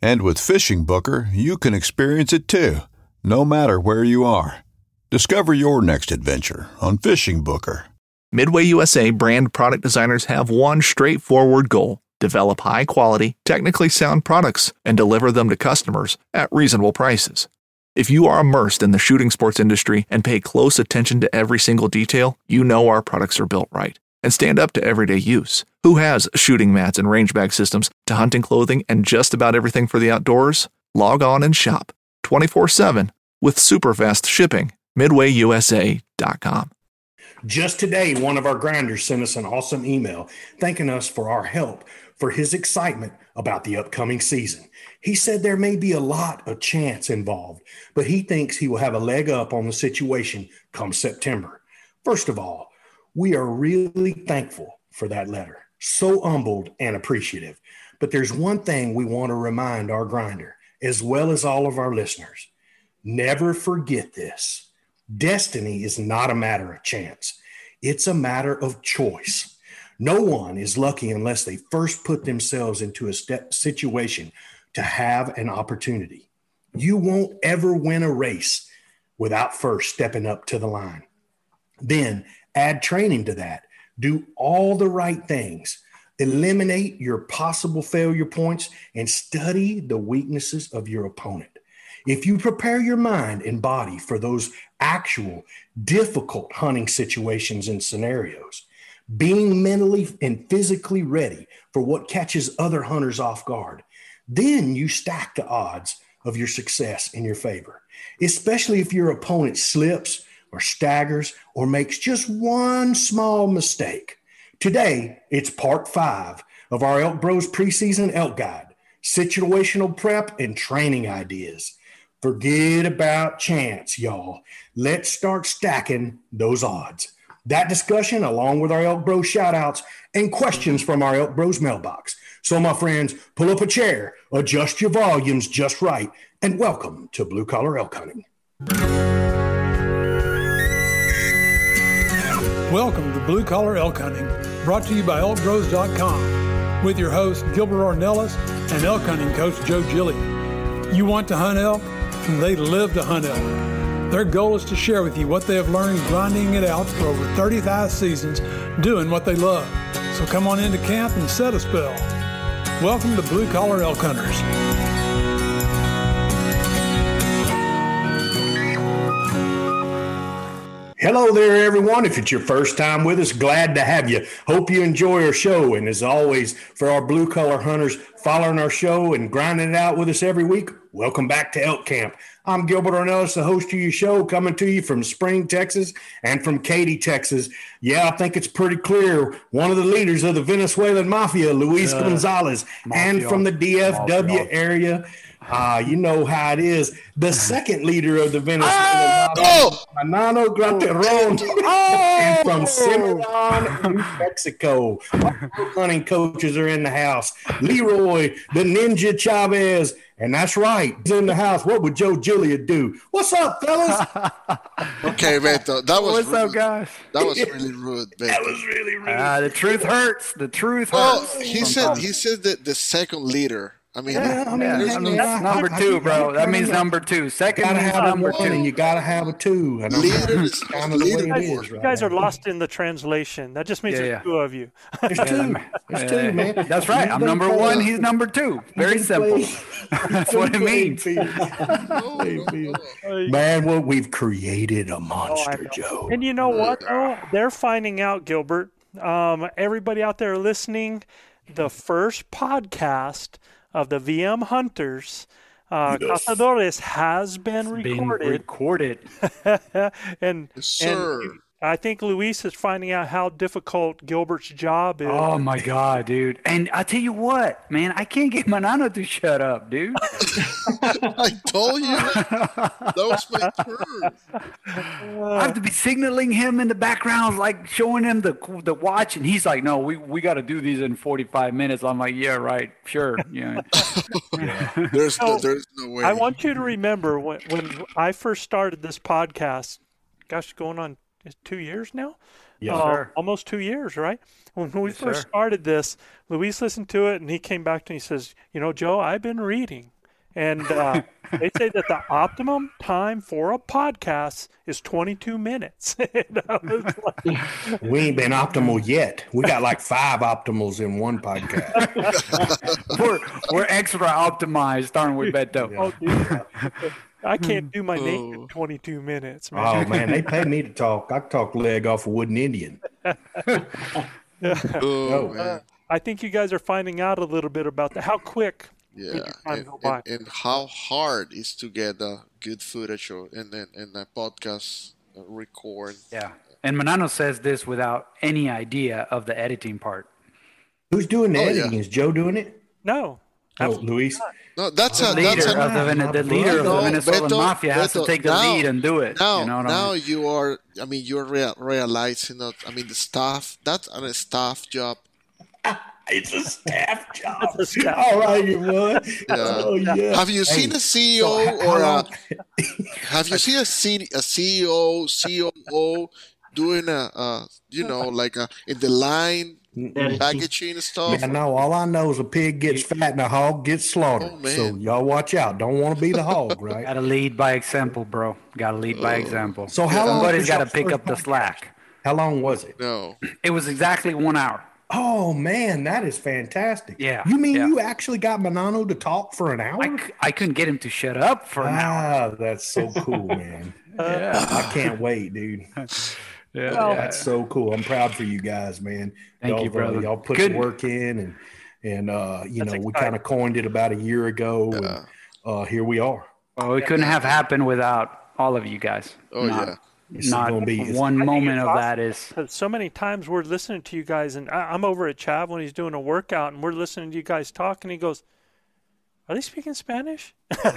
And with Fishing Booker, you can experience it too, no matter where you are. Discover your next adventure on Fishing Booker. Midway USA brand product designers have one straightforward goal develop high quality, technically sound products and deliver them to customers at reasonable prices. If you are immersed in the shooting sports industry and pay close attention to every single detail, you know our products are built right and stand up to everyday use. Who has shooting mats and range bag systems to hunting clothing and just about everything for the outdoors? Log on and shop 24 7 with super fast shipping. MidwayUSA.com. Just today, one of our grinders sent us an awesome email thanking us for our help for his excitement about the upcoming season. He said there may be a lot of chance involved, but he thinks he will have a leg up on the situation come September. First of all, we are really thankful for that letter. So humbled and appreciative. But there's one thing we want to remind our grinder, as well as all of our listeners. Never forget this. Destiny is not a matter of chance. It's a matter of choice. No one is lucky unless they first put themselves into a step situation to have an opportunity. You won't ever win a race without first stepping up to the line. Then add training to that. Do all the right things. Eliminate your possible failure points and study the weaknesses of your opponent. If you prepare your mind and body for those actual difficult hunting situations and scenarios, being mentally and physically ready for what catches other hunters off guard, then you stack the odds of your success in your favor, especially if your opponent slips or staggers or makes just one small mistake. Today, it's part five of our Elk Bros preseason elk guide situational prep and training ideas. Forget about chance, y'all. Let's start stacking those odds. That discussion, along with our Elk Bros shout outs and questions from our Elk Bros mailbox. So, my friends, pull up a chair, adjust your volumes just right, and welcome to Blue Collar Elk Hunting. Welcome to Blue Collar Elk Hunting, brought to you by ElkBros.com, with your host Gilbert Ornelas and elk hunting coach Joe Gilly. You want to hunt elk? And they live to hunt elk. Their goal is to share with you what they have learned grinding it out for over 35 seasons, doing what they love. So come on into camp and set a spell. Welcome to Blue Collar Elk Hunters. Hello there, everyone. If it's your first time with us, glad to have you. Hope you enjoy our show. And as always, for our blue collar hunters following our show and grinding it out with us every week, welcome back to Elk Camp. I'm Gilbert Ornelas, the host of your show, coming to you from Spring, Texas, and from Katy, Texas. Yeah, I think it's pretty clear. One of the leaders of the Venezuelan mafia, Luis uh, Gonzalez, mafia, and from the DFW mafia. area. Uh, you know how it is. The second leader of the Venezuela, oh! Manano Granteron, oh! and from Cimarron, New Mexico. Our hunting coaches are in the house. Leroy, the Ninja Chavez, and that's right, he's in the house. What would Joe Julia do? What's up, fellas? okay, Beto, that was what's rude. up, guys? That was really rude, Beto. that was really rude. Uh, the truth hurts. The truth well, hurts. he said he said that the second leader I mean, yeah, I mean, yeah, I mean that's number two, bro. That means number two. Second gotta have number one two. And you gotta have a two. And leader is kind of the way it is, You guys are lost in the translation. That just means Yeah, there's yeah. two of you. There's two. There's two, man. That's right. I'm number one. He's number two. Very simple. That's what it means. Man, well, we've created a Oh, monster, know. Joe. And you know what? Though they're finding out, Gilbert. Um, everybody out there listening, the first podcast of the VM Hunters, uh, Yes. Cazadores, has been Being recorded. recorded. and Yes, sir. and I think Luis is finding out how difficult Gilbert's job is. Oh my god, dude! And I tell you what, man, I can't get my nana oh to shut up, dude. I told you that was my turn. I have to be signaling him in the background, like showing him the the watch, and he's like, "No, we we got to do these in 45 minutes." I'm like, "Yeah, right, sure." Yeah. There's no, No, there's no way. I want you to remember when, when I first started this podcast, gosh, going on two years now? Yes, Uh, sir. Almost two years, right? When we Yes, first sir. started this, Luis listened to it and he came back to me and says, You know, Joe, I've been reading. And uh, they say that the optimum time for a podcast is 22 minutes. And I was like, We ain't been optimal yet. We got like five optimals in one podcast. we're we're extra optimized, aren't we, Beto? oh, dude, I can't do my Oh. name in 22 minutes, man. Oh man, they pay me to talk. I talk leg off a wooden Indian. oh, man. I think you guys are finding out a little bit about that. How quick Yeah, and, and, and how hard is to get uh, good footage or, and then and a podcast uh, record. Yeah. And Manano says this without any idea of the editing part. Who's doing the Oh, yeah. editing? Is Joe doing it? No. Oh, Luis. No, that's The a that's leader a of the, the leader of the No, Venezuelan Beto- mafia has to take the now- lead and do it. now you know what now I mean? you are i mean you're real, realizing that i mean the staff that's a staff job It's a staff job. a staff All right, you would. Yeah. Oh yeah. have you seen Hey, a ceo so how- or a, have you seen a, C, a ceo coo doing a uh, you know like a in the line packaging stuff Man, no, all I know is a pig gets fat and a hog gets slaughtered. Oh, so y'all watch out. Don't want to be the hog, right? Gotta lead by example, bro. Gotta lead by example. So how long Somebody's was got to pick up the slack. How long was it? no It was exactly one hour. Oh man, that is fantastic. Yeah, You mean yeah. you actually got Manano to talk for an hour? I, c- I couldn't get him to shut up for an hour. Ah, that's so cool, man. Yeah. I can't wait, dude. Yeah. That's so cool. I'm proud for you guys, man. Thank y'all, you, brother. Y'all put Good. the work in, and and uh, you That's know we kind of coined it about a year ago, and uh, here we are. Well, it couldn't have happened without all of you guys. oh not, yeah It's Not gonna be- one moment of awesome. that is. So many times we're listening to you guys, and I, I'm over at Chav when he's doing a workout, and we're listening to you guys talk, and he goes, "Are they speaking Spanish?" you,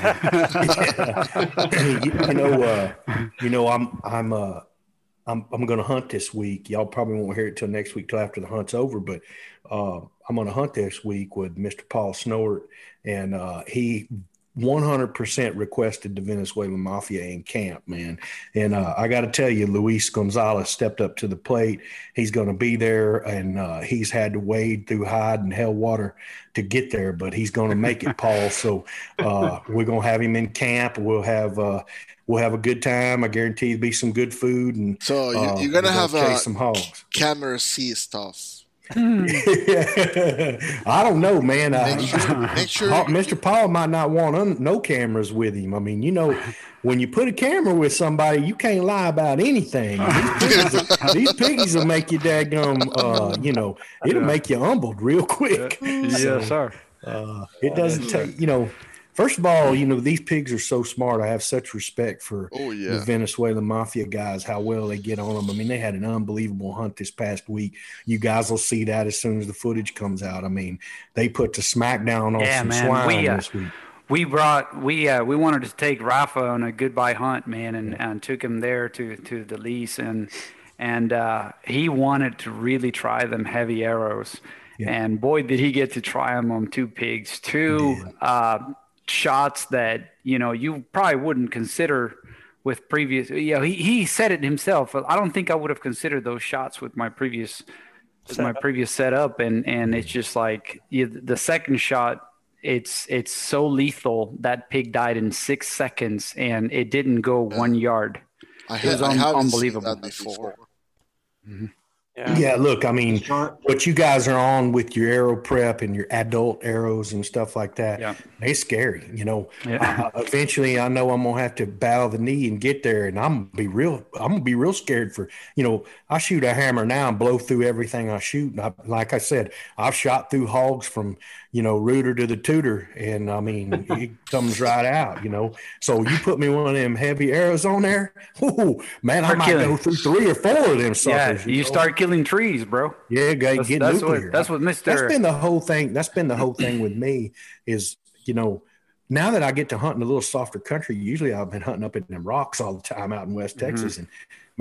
you know, uh, you know, I'm I'm uh I'm I'm gonna hunt this week. Y'all probably won't hear it till next week, till after the hunt's over. But uh, I'm gonna hunt this week with Mr. Paul Snort, and uh, he 100% requested the Venezuelan Mafia in camp, man. And uh, I got to tell you, Luis Gonzalez stepped up to the plate. He's going to be there, and uh, he's had to wade through hide and hell water to get there, but he's going to make it, Paul. So uh, we're going to have him in camp. We'll have uh, we'll have a good time. I guarantee there'll be some good food, and so you, uh, you're gonna we're have chase a some hogs. camera c stuff I don't know, man. Uh, make sure, make sure Paul, Mr. Paul might not want un, no cameras with him. I mean, you know, when you put a camera with somebody, you can't lie about anything. These piggies, will make you daggum, uh, you know, it'll make you humbled real quick. Yes, sir. Uh, it doesn't take, you know, first of all, you know, these pigs are so smart. I have such respect for Oh, the. Venezuelan mafia guys, how well they get on them. I mean, they had an unbelievable hunt this past week. You guys will see that as soon as the footage comes out. I mean, they put the smackdown on Yeah, some man. swine We, uh, this week. We brought we uh, we wanted to take Rafa on a goodbye hunt, man, and, and took him there to to the lease, and and uh, he wanted to really try them heavy arrows, and boy did he get to try them on two pigs, two uh, shots that you know you probably wouldn't consider with previous. You know, he he said it himself. I don't think I would have considered those shots with my previous with my previous setup, and and it's mm-hmm. just like you, the second shot it's it's so lethal that pig died in six seconds and it didn't go one yard. I, It was ha- I un- haven't unbelievable. seen that before. Mm-hmm. Yeah. Yeah, look, I mean, what you guys are on with your arrow prep and your adult arrows and stuff like that, Yeah. they scary. You know, Yeah. Uh, eventually, I know I'm gonna have to bow the knee and get there, and I'm gonna be real. I'm gonna be real scared for. You know, I shoot a hammer now and blow through everything I shoot. And I, like I said, I've shot through hogs from you know, rooter to the tutor. And I mean, it comes right out, you know. So you put me one of them heavy arrows on there, ooh, man, I might killing. go through three or four of them suckers. Yeah, you, you know? start killing trees, bro. Yeah, get, get that's nuclear. What, that's what Mr. That's been the whole thing. That's been the whole thing with me is, you know, now that I get to hunt in a little softer country, usually I've been hunting up in them rocks all the time out in West mm-hmm. Texas. And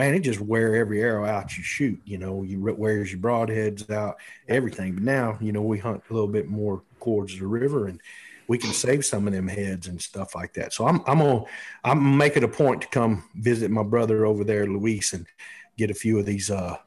man, it just wear every arrow out you shoot. You know, you wears your broadheads out, everything. But now, you know, we hunt a little bit more towards the river and we can save some of them heads and stuff like that. So I'm I'm gonna I'm making a point to come visit my brother over there, Luis, and get a few of these uh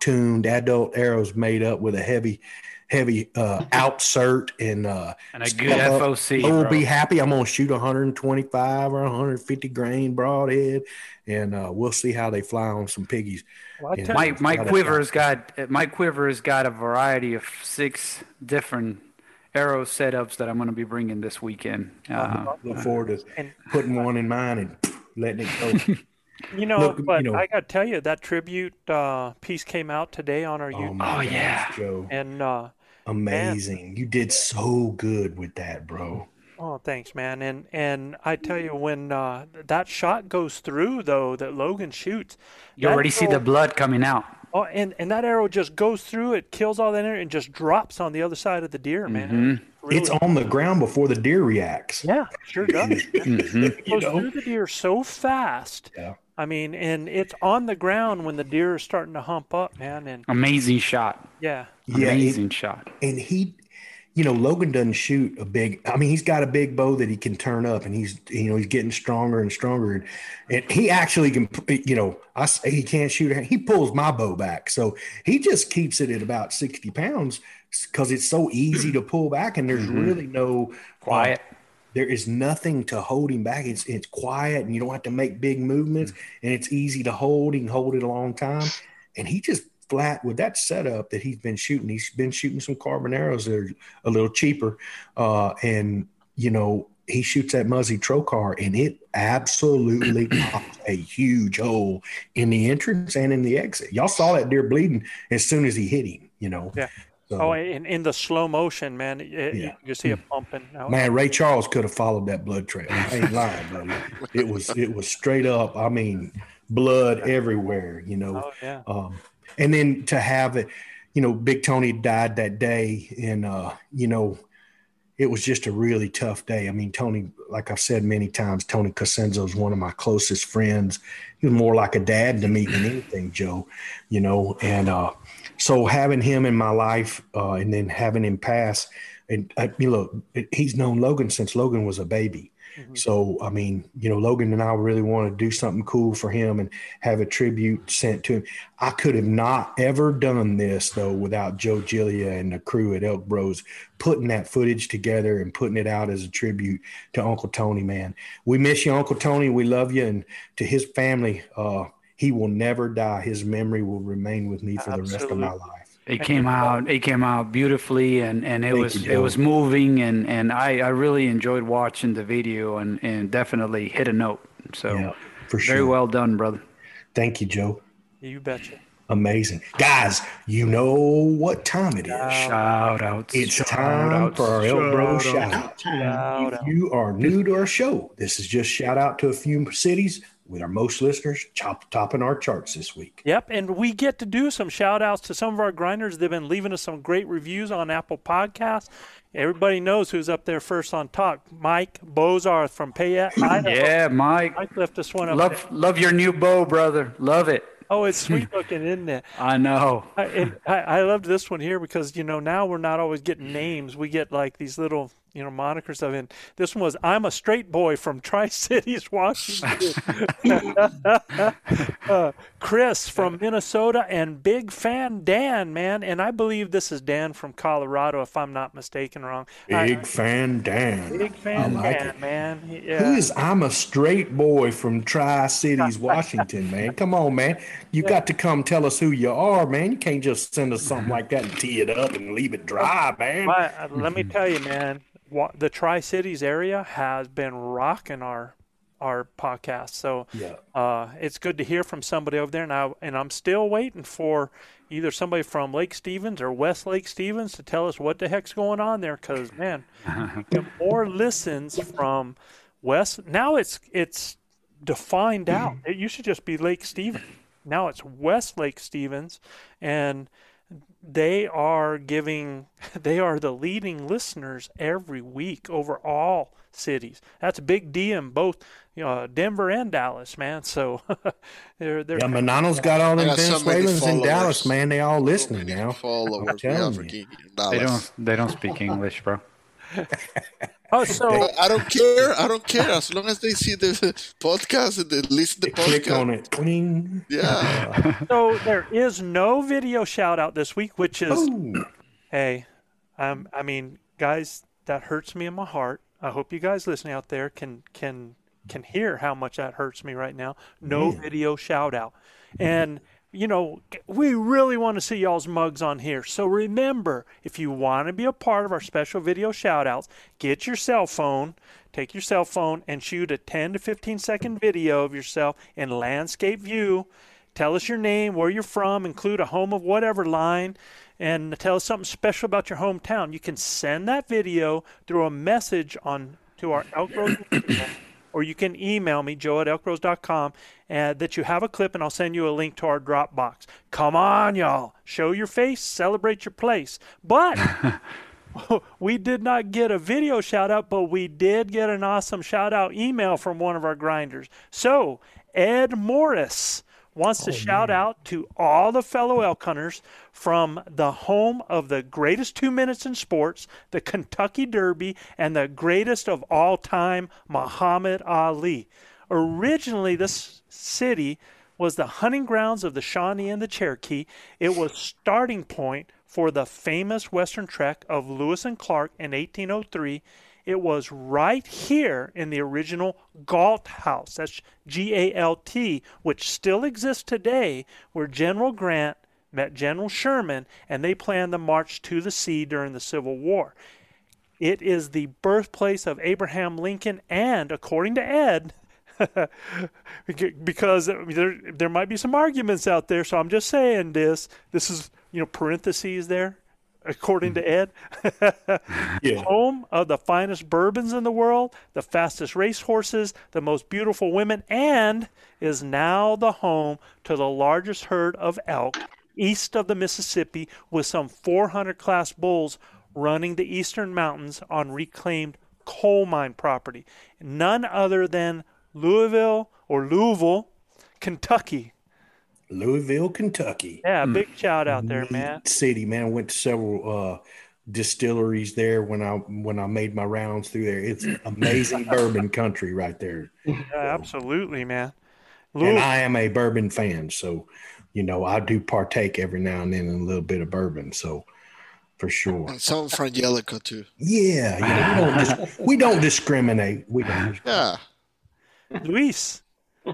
tuned adult arrows made up with a heavy heavy uh, outsert and uh, and a good FOC. I will be happy. I'm gonna shoot 125 or 150 grain broadhead, and uh, we'll see how they fly on some piggies. Well, my my quiver has got my quiver has got a variety of six different arrow setups that I'm going to be bringing this weekend. Uh, look forward to putting one in mine and letting it go. You know, Look, but you know, I got to tell you that tribute uh, piece came out today on our oh YouTube. Oh, yeah, And uh, Amazing. Man. You did so good with that, bro. Oh, thanks, man. And and I tell you, when uh, that shot goes through, though, that Logan shoots, you already see the blood coming out. Oh, and, and that arrow just goes through it, kills all that air, and just drops on the other side of the deer, man. Mm-hmm. Really it's on the ground before the deer reacts. Yeah, sure does. mm-hmm. It goes you know? through the deer so fast. Yeah. I mean, and it's on the ground when the deer is starting to hump up, man. And amazing shot. Yeah, amazing yeah, shot. And he, you know, Logan doesn't shoot a big. I mean, he's got a big bow that he can turn up, and he's you know he's getting stronger and stronger, and, and he actually can. You know, I say he can't shoot. He pulls my bow back, so he just keeps it at about sixty pounds because it's so easy to pull back, and there's mm-hmm. really no quiet. Uh, there is nothing to hold him back. It's it's quiet and you don't have to make big movements mm-hmm. and it's easy to hold. He can hold it a long time. And he just flat with that setup that he's been shooting. He's been shooting some carbon arrows that are a little cheaper. Uh, and you know, he shoots that Muzzy Trocar and it absolutely pops a huge hole in the entrance and in the exit. Y'all saw that deer bleeding as soon as he hit him, you know. Yeah. So, oh, in, in the slow motion, man, it, yeah. you, see it pumping. Man, Ray Charles could have followed that blood trail. I ain't lying, buddy. It was it was straight up. I mean, blood everywhere. You know. Oh, yeah. Um, and then to have it, you know, Big Tony died that day, and uh, you know, it was just a really tough day. I mean, Tony, like I've said many times, Tony Cosenzo is one of my closest friends. He was more like a dad to me than anything, Joe. You know, and uh, so having him in my life uh, and then having him pass, and uh, you know, he's known Logan since Logan was a baby. Mm-hmm. So, I mean, you know, Logan and I really want to do something cool for him and have a tribute sent to him. I could have not ever done this though without Joe Gillia and the crew at Elk Bros putting that footage together and putting it out as a tribute to Uncle Tony, man. We miss you, Uncle Tony. We love you. And to his family, uh, he will never die. His memory will remain with me for Absolutely. the rest of my life. It came out. It came out beautifully, and, and it Thank was you, it was moving, and, and I, I really enjoyed watching the video, and, and definitely hit a note. So, yeah, for sure. Very well done, brother. Thank you, Joe. You betcha. Amazing. Guys, you know what time it is. Shout out. It's shout time outs, for our Elk Bro shout out. Shout if you are new to our show, this is just shout out to a few cities with our most listeners top, topping our charts this week. Yep, and we get to do some shout outs to some of our grinders. They've been leaving us some great reviews on Apple Podcasts. Everybody knows who's up there first on talk. Mike Bozarth from Payette. yeah, Mike. Mike left this one up. Love, there. love your new bow, brother. Love it. Oh, it's sweet looking, isn't it? I know. I, and I, I loved this one here because you know now we're not always getting names. We get like these little you know monikers of it. This one was I'm a straight boy from Tri Cities, Washington. uh, Chris from Minnesota and big fan Dan, man, and I believe this is Dan from Colorado, if I'm not mistaken. Wrong. Big I, fan Dan. Big fan like Dan, it. man. Yeah. Who is I'm a straight boy from Tri Cities, Washington, man? Come on, man. You yeah. got to come tell us who you are, man. You can't just send us something like that and tee it up and leave it dry, man. Well, let me tell you, man the Tri Cities area has been rocking our our podcast. So Yeah. uh, it's good to hear from somebody over there. And, I, and I'm still waiting for either somebody from Lake Stevens or West Lake Stevens to tell us what the heck's going on there. Because man, the more listens from West. Now it's it's defined out. It used to just be Lake Stevens. Now it's West Lake Stevens, and they are giving they are the leading listeners every week over all cities. That's a big D in both you know, Denver and Dallas, man. So they're they're Yeah, Manano's got all I them got so Venezuelans in. Dallas, man. They all listening many now. Followers we telling you. They don't they don't speak English, bro. oh so I I don't care. I don't care as long as they see the podcast and they listen to the Click on it. Twing. Yeah. so there is no video shout out this week, which is Ooh. Hey, um, I mean, guys, that hurts me in my heart. I hope you guys listening out there can can can hear how much that hurts me right now. No video shout out, and you know we really want to see y'all's mugs on here. So remember, if you want to be a part of our special video shout outs, get your cell phone. Take your cell phone and shoot a 10 to 15 second video of yourself in landscape view. Tell us your name, where you're from, include a home of whatever line, and tell us something special about your hometown. You can send that video through a message on to our Elk Instagram, or you can email me, joe at elkbros.com, uh, that you have a clip, and I'll send you a link to our Dropbox. Come on, y'all. Show your face, celebrate your place. But we did not get a video shout out, but we did get an awesome shout out email from one of our grinders. So, Ed Morris wants to oh, shout out to all the fellow elk hunters from the home of the greatest two minutes in sports, the Kentucky Derby, and the greatest of all time, Muhammad Ali. Originally, this city was the hunting grounds of the Shawnee and the Cherokee. It was starting point for the famous Western Trek of Lewis and Clark in 1803. It was right here in the original Galt House, that's G A L T, which still exists today, where General Grant met General Sherman and they planned the march to the sea during the Civil War. It is the birthplace of Abraham Lincoln and, according to Ed, because there there might be some arguments out there. So I'm just saying this. This is you know parentheses there, according to Ed. Yeah. Home of the finest bourbons in the world, the fastest racehorses, the most beautiful women, and is now the home to the largest herd of elk east of the Mississippi, with some 400 class bulls running the eastern mountains on reclaimed coal mine property. None other than Louisville or Louisville, Kentucky. Louisville, Kentucky. Yeah, big shout out there, man. City, man. Went to several uh, distilleries there when I when I made my rounds through there. It's amazing bourbon country right there. Yeah, absolutely, man. And I am a bourbon fan, so you know I do partake every now and then in a little bit of bourbon. So for sure, And some from Yelico too. yeah, yeah. We don't, dis- we don't discriminate. We don't. Yeah. Luis.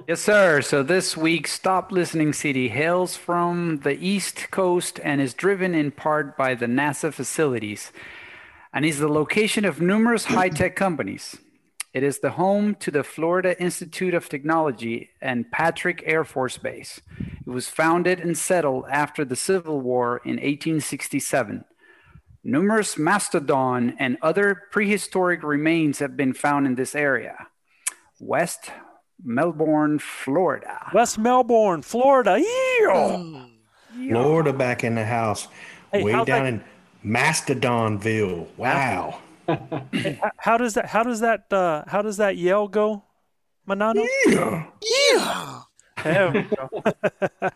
Yes, sir. So this week's Stop listening city hails from the East Coast and is driven in part by the NASA facilities and is the location of numerous high tech companies. It is the home to the Florida Institute of Technology and Patrick Air Force Base. It was founded and settled after the Civil War in 1867. Numerous mastodon and other prehistoric remains have been found in this area. West Melbourne, Florida. West Melbourne, Florida. Yeah. Florida back in the house, Hey, way down that- in Mastodonville. Wow. How does that? How does that? Uh, how does that yell go, Manano? Yeah. Yeah. There we go.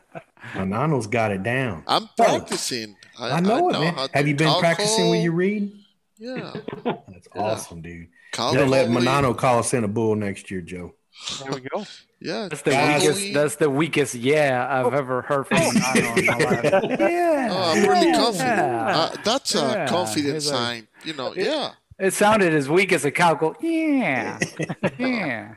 Manano's got it down. I'm practicing. I, I know it, how man. to Have you been cow practicing when you read? Yeah. That's awesome, dude. Cow You'll let. Manano call us in a bull next year, Joe. There we go. Yeah. That's the Guys. weakest. That's the weakest. Yeah, I've ever heard from Manano in my life. Yeah. Oh, I'm really confident. Yeah. Uh, that's a confident He's like- sign. You know, yeah. It sounded as weak as a cow. Go, yeah, yeah.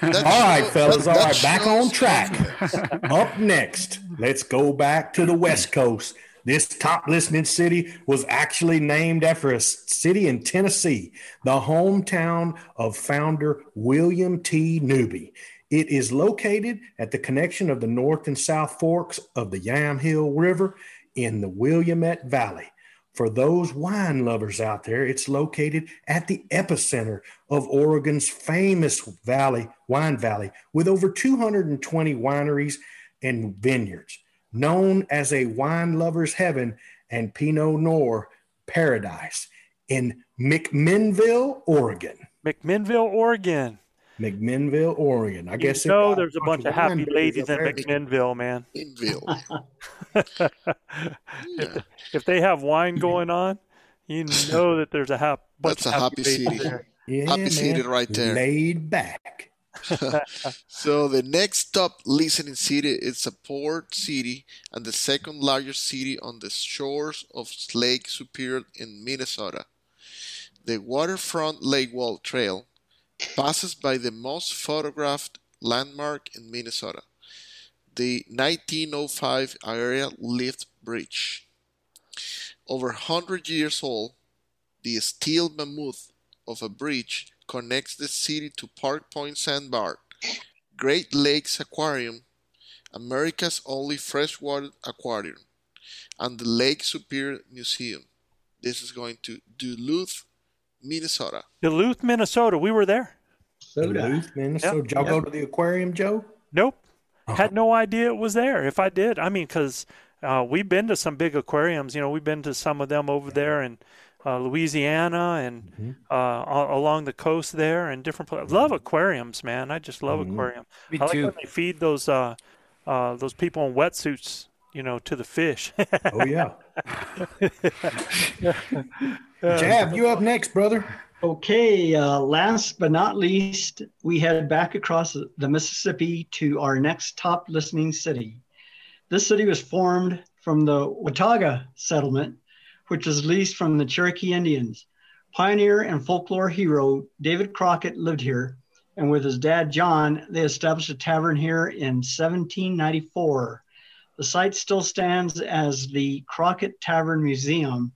That All right, show- fellas. that- All back on track. Up next, let's go back to the West Coast. This top listening city was actually named after a city in Tennessee, the hometown of founder William T. Newby. It is located at the connection of the North and South Forks of the Yamhill River in the Willamette Valley. For those wine lovers out there, it's located at the epicenter of Oregon's famous valley, wine valley, with over 220 wineries and vineyards, known as a wine lover's heaven and Pinot Noir paradise in McMinnville, Oregon. McMinnville, Oregon. McMinnville, Oregon. I You guess know it- there's a bunch of happy ladies in. McMinnville, man. Inville. if, if they have wine going on, you know that there's a hap- bunch That's of a happy, happy city. there. Yeah, Happy city man. right there. Laid back. So the next top listening city is a port city and the second largest city on the shores of Lake Superior in Minnesota. The waterfront Lakewalk Trail passes by the most photographed landmark in Minnesota, the 1905 aerial lift bridge. Over 100 years old, the steel mammoth of a bridge connects the city to Park Point Sandbar, Great Lakes Aquarium, America's only freshwater aquarium, and the Lake Superior Museum. This is going to Duluth, Minnesota. Duluth, Minnesota. We were there. Duluth, Minnesota. Did y'all go to the aquarium, Joe? Nope. Had no idea it was there. If I did, I mean, because uh, we've been to some big aquariums. You know, we've been to some of them over there in uh, Louisiana and uh, a- along the coast there and different places. Love aquariums, man. I just love aquarium. Me I like too. when they feed those uh, uh, those people in wetsuits, you know, to the fish. Oh yeah. Jab, you up next, brother. Okay, uh, last but not least, we head back across the Mississippi to our next top listening city. This city was formed from the Watauga settlement, which was leased from the Cherokee Indians. Pioneer and folklore hero David Crockett lived here, and with his dad John, they established a tavern here in 1794. The site still stands as the Crockett Tavern Museum.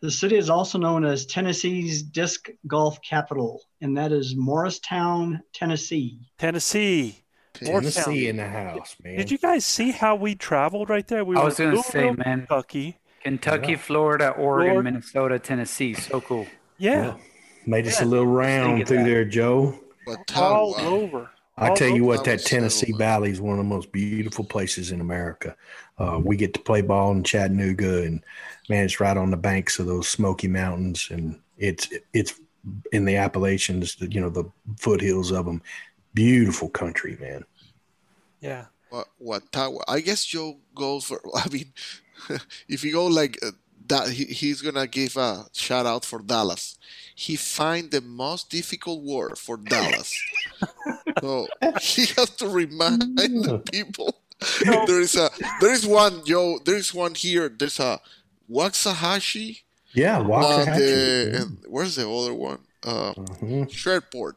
The city is also known as Tennessee's disc golf capital, and that is Morristown, Tennessee. Tennessee. Tennessee in the house, man. Did you guys see how we traveled right there? We I were was in gonna say, man. Kentucky. Kentucky, Florida, Oregon, Florida. Minnesota, Tennessee. So cool. Yeah, Made us a little round through that. there, Joe. But all wow. over. I All tell you what, That that Tennessee so- Valley is one of the most beautiful places in America. Uh, we get to play ball in Chattanooga, and man, it's right on the banks of those Smoky Mountains, and it's it's in the Appalachians, you know, the foothills of them. Beautiful country, man. Yeah. What, what tower? I guess Joe goes for. I mean, if you go like uh, that, he, he's gonna give a shout out for Dallas. He find the most difficult word for Dallas, so he has to remind the people. there is a there is one Joe. There is one here. There's a Waxahachie. Yeah, Uh, Waxahachie. the, and where's the other one? Uh, Mhm. Shreveport.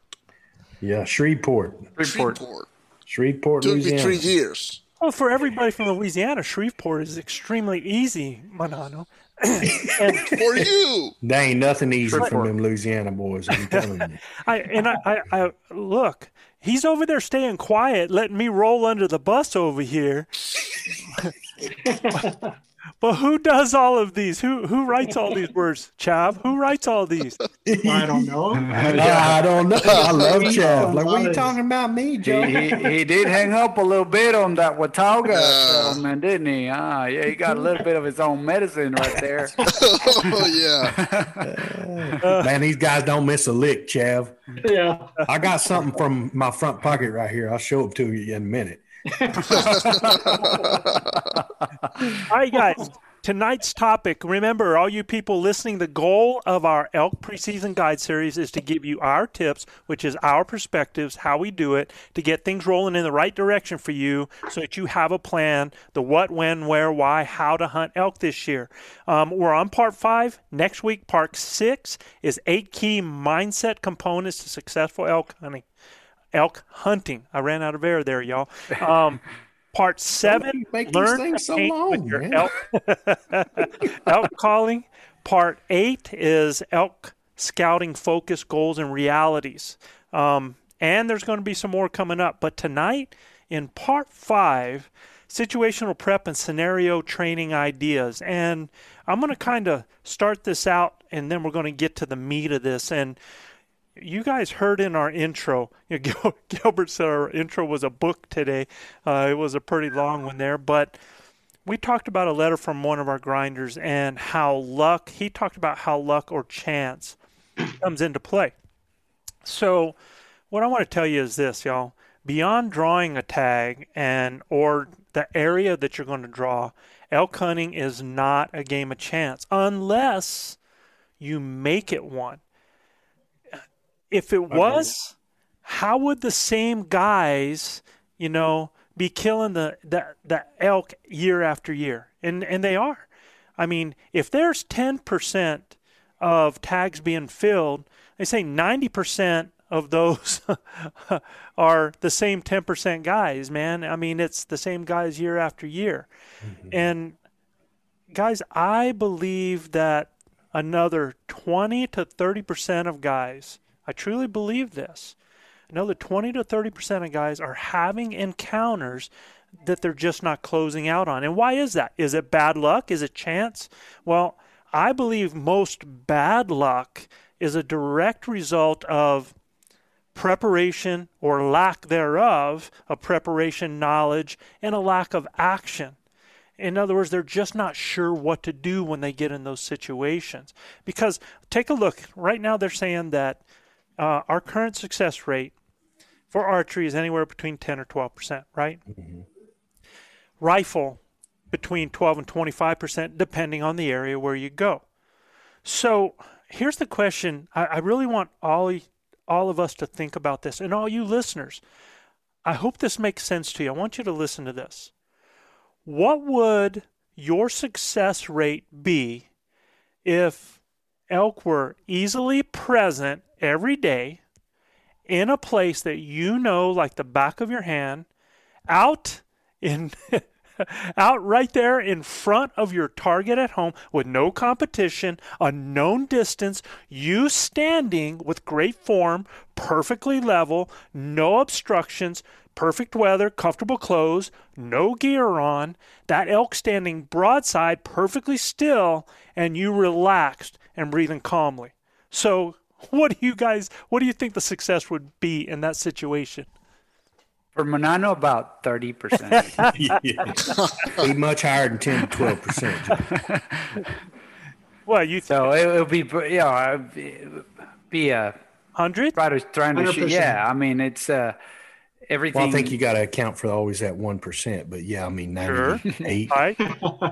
Yeah, Shreveport, Report. Shreveport. Shreveport, Took me three years. Well, for everybody from Louisiana, Shreveport is extremely easy, Manano. and For you. There ain't nothing easy Shreveport. from them Louisiana boys. I'm telling you. I and I, I, I look, he's over there staying quiet, letting me roll under the bus over here. but who does all of these? Who who writes all these words? Chav, who writes all these? I don't know. yeah, I don't know. I love Chav. Like, what are you talking about me, He, Joe? he, he did hang up a little bit on that Watauga Yeah. settlement, didn't he? Ah, yeah, he got a little bit of his own medicine right there. oh yeah. Man, these guys don't miss a lick, Chav. Yeah. I got something from my front pocket right here. I'll show it to you in a minute. All right, guys. Tonight's topic, remember, all you people listening, the goal of our elk preseason guide series is to give you our tips, which is our perspectives, how we do it, to get things rolling in the right direction for you so that you have a plan the what, when, where, why, how to hunt elk this year. Um, we're on part five. Next week, part six is eight key mindset components to successful elk hunting elk hunting. I ran out of air there, y'all. Um, Part seven, make these learn things to so long, with your man. elk, elk calling. Part eight is elk scouting focus goals and realities. Um, and there's going to be some more coming up. But tonight, in part five, situational prep and scenario training ideas. And I'm going to kind of start this out, and then we're going to get to the meat of this. And you guys heard in our intro, you know, Gilbert said our intro was a book today. Uh, it was a pretty long one there, but we talked about a letter from one of our grinders and how luck, he talked about how luck or chance comes into play. So, what I want to tell you is this, y'all. Beyond drawing a tag and or the area that you're going to draw, elk hunting is not a game of chance unless you make it one. If it was, how would the same guys, you know, be killing the, the, the elk year after year? And and they are. I mean, if there's 10% of tags being filled, they say 90% of those are the same 10% guys, man. I mean, it's the same guys year after year. Mm-hmm. And guys, I believe that another 20 to 30% of guys, I truly believe this, another 20 to 30% of guys are having encounters that they're just not closing out on. And why is that? Is it bad luck? Is it chance? Well, I believe most bad luck is a direct result of preparation or lack thereof of preparation, knowledge, and a lack of action. In other words, they're just not sure what to do when they get in those situations. Because take a look. Right now, they're saying that uh, our current success rate for archery is anywhere between 10 or 12 percent, right? Rifle between 12 and 25 percent, depending on the area where you go. So here's the question: I, I really want all all of us to think about this, and all you listeners. I hope this makes sense to you. I want you to listen to this. What would your success rate be if elk were easily present every day in a place that you know like the back of your hand out in out right there in front of your target at home with no competition, a known distance, you standing with great form, perfectly level, no obstructions, perfect weather, comfortable clothes, no gear on, that elk standing broadside, perfectly still, and you relaxed and breathing calmly. So, what do you guys, what do you think the success would be in that situation? For Manano, about 30%. Be much higher than 10 to 12 percent. Well, you so it would be, you know, it'd be- be a hundred. try to trying to shoot. Yeah, I mean it's uh, everything. Well, I think you got to account for always that one percent. But yeah, I mean, Sure. ninety-eight, Right?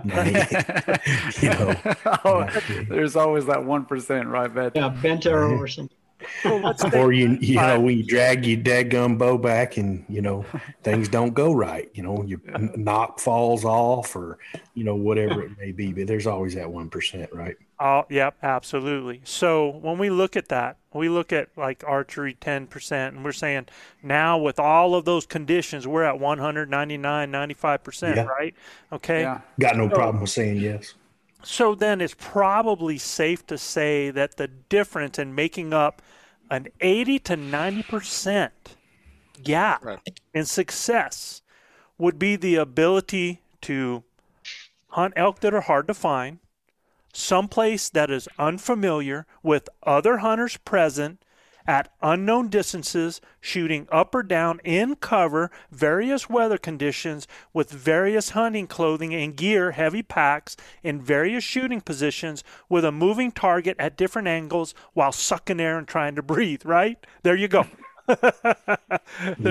98, you know. oh, there's always that one percent, right? Bet. Yeah, bent arrow or mm-hmm. something. Well, Or you, you Five. know, when you drag your dadgum bow back and you know things don't go right. You know, your n- nock falls off, or you know whatever it may be. But there's always that one percent, right? Oh, yep, absolutely. So when we look at that, we look at like archery 10%, and we're saying now with all of those conditions, we're at 199, 95%, Yeah. right? Okay. Yeah. Got no problem with saying yes. So then it's probably safe to say that the difference in making up an 80 to 90% gap Right. in success would be the ability to hunt elk that are hard to find, someplace that is unfamiliar with other hunters present at unknown distances, shooting up or down in cover, various weather conditions with various hunting clothing and gear, heavy packs in various shooting positions with a moving target at different angles while sucking air and trying to breathe, right? There you go.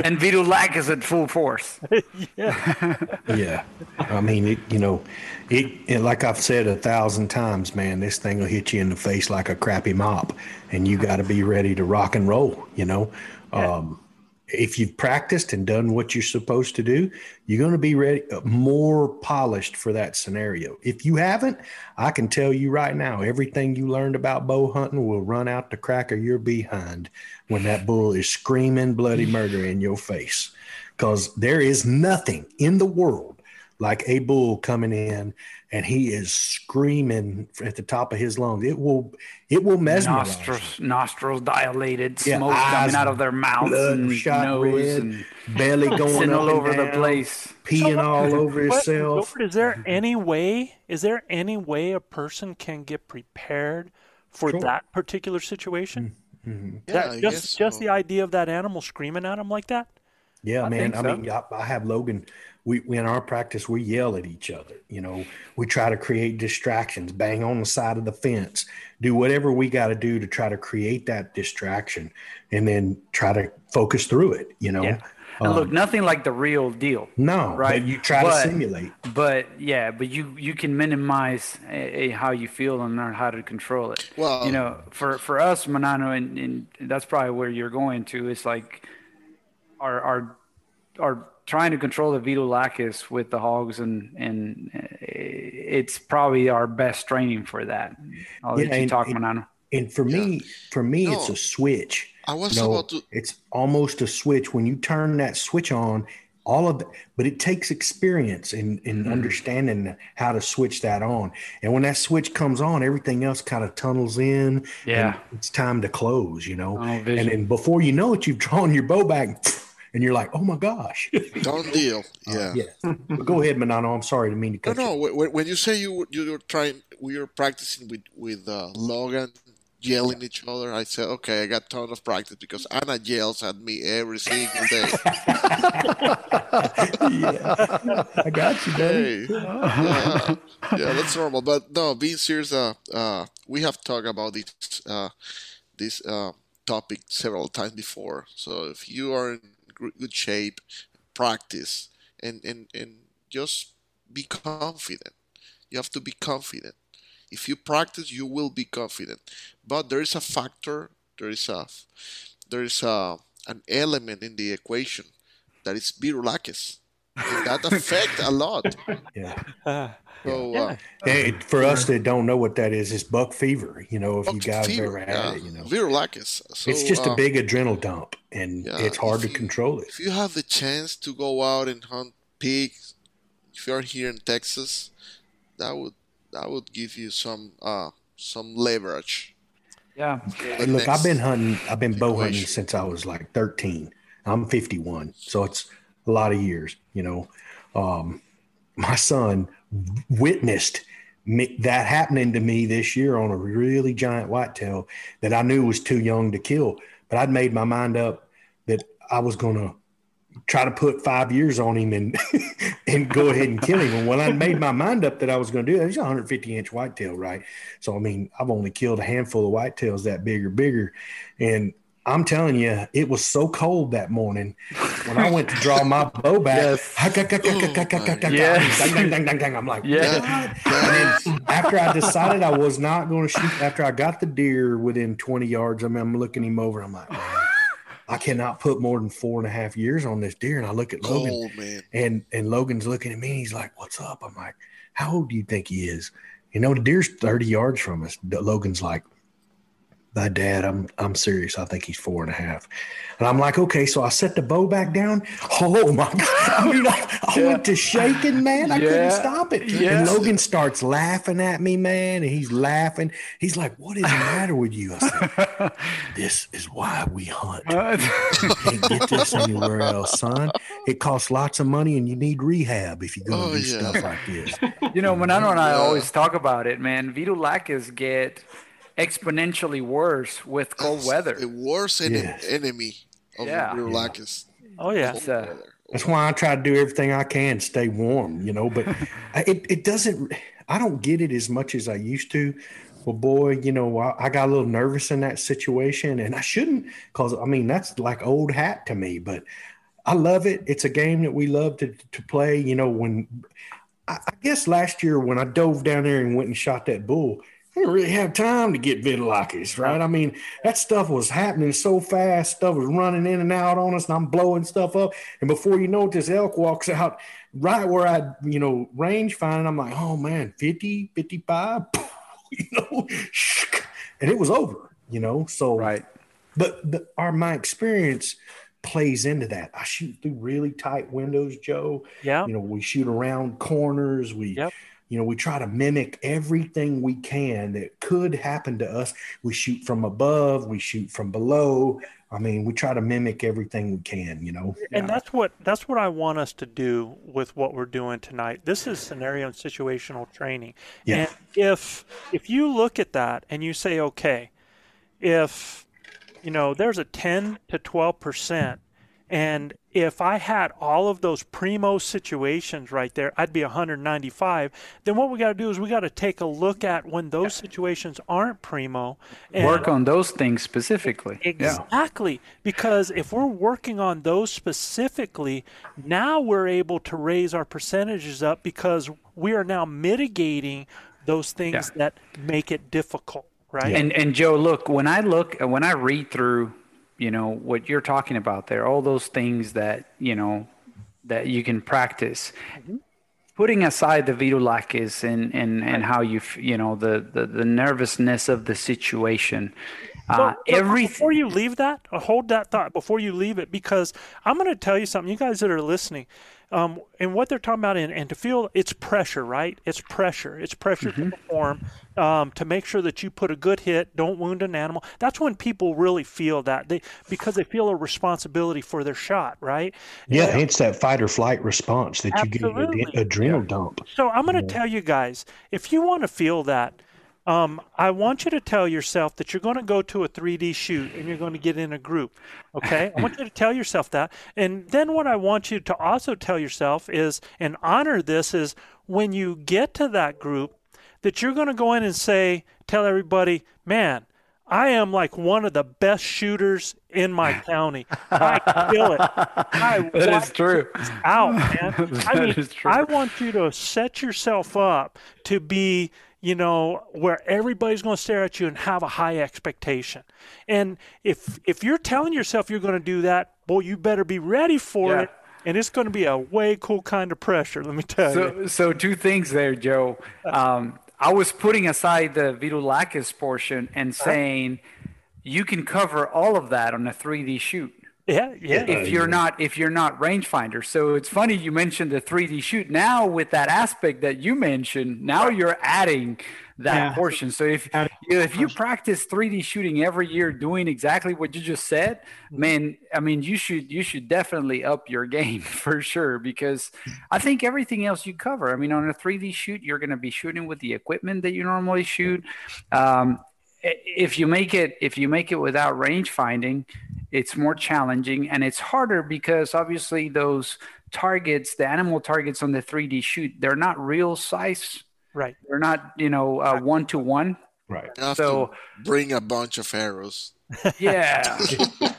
And Vito Lack is at full force. Yeah, yeah. I mean it. You know, it, it. Like I've said a thousand times, man, this thing will hit you in the face like a crappy mop, and you got to be ready to rock and roll. You know, um, if you've practiced and done what you're supposed to do, you're going to be ready, uh, more polished for that scenario. If you haven't, I can tell you right now, everything you learned about bow hunting will run out the crack of your behind when that bull is screaming bloody murder in your face. Because there is nothing in the world like a bull coming in and he is screaming at the top of his lungs. It will, it will mesmerize. Nostrils, nostrils dilated, yeah, smoke coming out of their mouths and nose red, and belly going all over down, the place, peeing so, all over himself. Is there any way? Is there any way a person can get prepared for sure. that particular situation? Mm-hmm. That, yeah, just just the idea of that animal screaming at him like that. Yeah, I man. I mean, I, I have Logan we, we, in our practice we yell at each other you know we try to create distractions bang on the side of the fence do whatever we got to do to try to create that distraction and then try to focus through it you know yeah. And um, look, nothing like the real deal. No, right? you try but, to simulate. But yeah, but you you can minimize a, a how you feel and learn how to control it. Well, you know, for for us, Manano, and, and that's probably where you're going to. It's like our our our trying to control the Vido Lacus with the hogs, and and it's probably our best training for that. I'll yeah, let you and, talk, Manano. And for yeah. me, for me, no, it's a switch. I was you know, about to. It's almost a switch when you turn that switch on. All of, the, but it takes experience in in mm-hmm. understanding how to switch that on. And when that switch comes on, everything else kind of tunnels in. Yeah, it's time to close. You know, oh, and then before you know it, you've drawn your bow back and you're like, oh my gosh. Done deal. Yeah. Uh, yeah. go ahead, Manano. I'm sorry to mean to cut no, no. When you say you you're trying, we were practicing with with uh, Logan yelling yeah. each other. I said, okay, I got a ton of practice because Anna yells at me every single day. yeah, I got you, buddy. Hey, yeah, yeah, that's normal. But no, being serious, uh, uh, we have talked about this uh, this uh, topic several times before. So if you are in good shape, practice, and, and, and just be confident. You have to be confident. If you practice, you will be confident. But there is a factor, there is a there is a an element in the equation that is Lacus. That affect a lot. Yeah. So, yeah. Uh, hey, for us that don't know what that is, it's buck fever. You know, if you guys fever, ever had yeah. it, you know, Vido Lacus. So, it's just uh, a big adrenal dump, and yeah, it's hard to you, control it. If you have the chance to go out and hunt pigs, if you're here in Texas, that would that would give you some uh some leverage. Yeah. Look, I've been hunting. I've been bow hunting since I was like 13. I'm 51, so it's a lot of years. You know, um, my son witnessed me, that happening to me this year on a really giant whitetail that I knew was too young to kill. But I'd made my mind up that I was going to try to put five years on him and and go ahead and kill him. And when I made my mind up that I was going to do that, he's a 150 inch whitetail, right? So I mean, I've only killed a handful of whitetails that big or bigger, and I'm telling you, it was so cold that morning when I went to draw my bow back. I'm like, yeah. after I decided I was not going to shoot, after I got the deer within 20 yards, I mean, I'm looking him over. I'm like, I cannot put more than four and a half years on this deer. And I look at Logan, cold, and and Logan's looking at me. And he's like, "What's up?" I'm like, "How old do you think he is?" You know, the deer's 30 yards from us. Logan's like, my dad, I'm I'm serious. I think he's four and a half. And I'm like, okay, so I set the bow back down. Oh my god! I mean, I, I yeah. went to shaking, man. I yeah. couldn't stop it. Yes. And Logan starts laughing at me, man, and he's laughing. He's like, "What is the matter with you?" I said, "This is why we hunt. you can't get this anywhere else, son. It costs lots of money, and you need rehab if you're gonna oh, do yeah. stuff like this." You know, Manano and I always talk about it, man. Vido Lacus get exponentially worse with cold weather. A worse yes. enemy of yeah. real yeah. Oh yeah. Uh, That's why I try to do everything I can stay warm, you know. But it it doesn't. I don't get it as much as I used to. Well, boy, you know, I, I got a little nervous in that situation, and I shouldn't, because I mean that's like old hat to me. But I love it. It's a game that we love to to play. You know, when I, I guess last year when I dove down there and went and shot that bull, I didn't really have time to get vitiligo, right? I mean, that stuff was happening so fast. Stuff was running in and out on us, and I'm blowing stuff up. And before you know it, this elk walks out right where I, you know, range find. I'm like, oh man, 50, 55, you know, and it was over, you know. So, right. But the, our my experience plays into that. I shoot through really tight windows, Joe. Yeah. You know, we shoot around corners. We. Yep you know, we try to mimic everything we can that could happen to us. We shoot from above, we shoot from below. I mean, we try to mimic everything we can, you know. And yeah. that's what that's what I want us to do with what we're doing tonight. This is scenario and situational training. Yeah. And if if you look at that and you say, okay, if you know there's a 10 to 12 percent and if I had all of those primo situations right there, I'd be 195. Then what we got to do is we got to take a look at when those situations aren't primo and work on those things specifically. Exactly. Yeah. Because if we're working on those specifically, now we're able to raise our percentages up because we are now mitigating those things yeah. that make it difficult, right? And and Joe, look, when I look when I read through you know what you're talking about there all those things that you know that you can practice mm-hmm. putting aside the vitiligo and and and how you you know the, the the nervousness of the situation uh, every before you leave that hold that thought before you leave it because i'm going to tell you something you guys that are listening um, and what they're talking about, and, and to feel it's pressure, right? It's pressure. It's pressure mm-hmm. to perform, um, to make sure that you put a good hit, don't wound an animal. That's when people really feel that they because they feel a responsibility for their shot, right? Yeah, and, it's that fight or flight response that absolutely. you get an adrenal dump. So I'm going to yeah. tell you guys, if you want to feel that, um, I want you to tell yourself that you're going to go to a 3D shoot and you're going to get in a group. Okay? I want you to tell yourself that. And then what I want you to also tell yourself is, and honor this, is when you get to that group, that you're going to go in and say, tell everybody, man, I am like one of the best shooters in my county. I kill it. I that is true. Out, man. I mean, I want you to set yourself up to be you know, where everybody's going to stare at you and have a high expectation. And if if you're telling yourself you're going to do that, boy, you better be ready for yeah. it. And it's going to be a way cool kind of pressure, let me tell so, you. So, two things there, Joe. Um, I was putting aside the vitiligo portion and uh-huh. saying you can cover all of that on a 3D shoot. Yeah, yeah. If you're not if you're not rangefinder, so it's funny you mentioned the 3D shoot. Now with that aspect that you mentioned, now you're adding that yeah. portion. So if you if you practice 3D shooting every year, doing exactly what you just said, mm-hmm. man, I mean you should you should definitely up your game for sure because I think everything else you cover. I mean on a 3D shoot, you're going to be shooting with the equipment that you normally shoot. Um, if you make it if you make it without range finding it's more challenging and it's harder because obviously those targets the animal targets on the 3d shoot they're not real size right they're not you know uh, one to one right so bring a bunch of arrows yeah.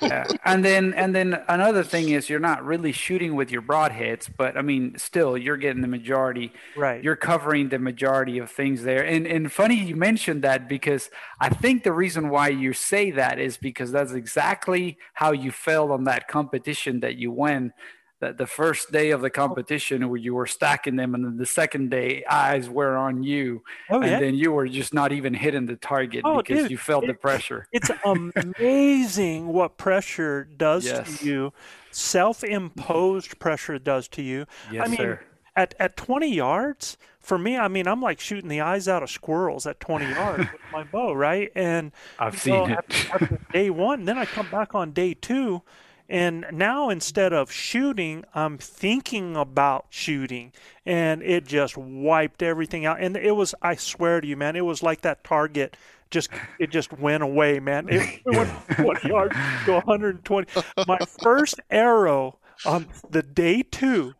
yeah. And then and then another thing is you're not really shooting with your broadheads, but I mean still you're getting the majority. Right. You're covering the majority of things there. And and funny you mentioned that because I think the reason why you say that is because that's exactly how you felt on that competition that you won that the first day of the competition where you were stacking them and then the second day eyes were on you oh, and yeah? then you were just not even hitting the target oh, because dude, you felt it, the pressure it's amazing what pressure does yes. to you self-imposed pressure does to you yes, i mean sir. at at 20 yards for me i mean i'm like shooting the eyes out of squirrels at 20 yards with my bow right and i've seen it after, after day one then i come back on day two and now instead of shooting, I'm thinking about shooting. And it just wiped everything out. And it was, I swear to you, man, it was like that target just it just went away, man. It went 20 yards to 120. My first arrow on the day two,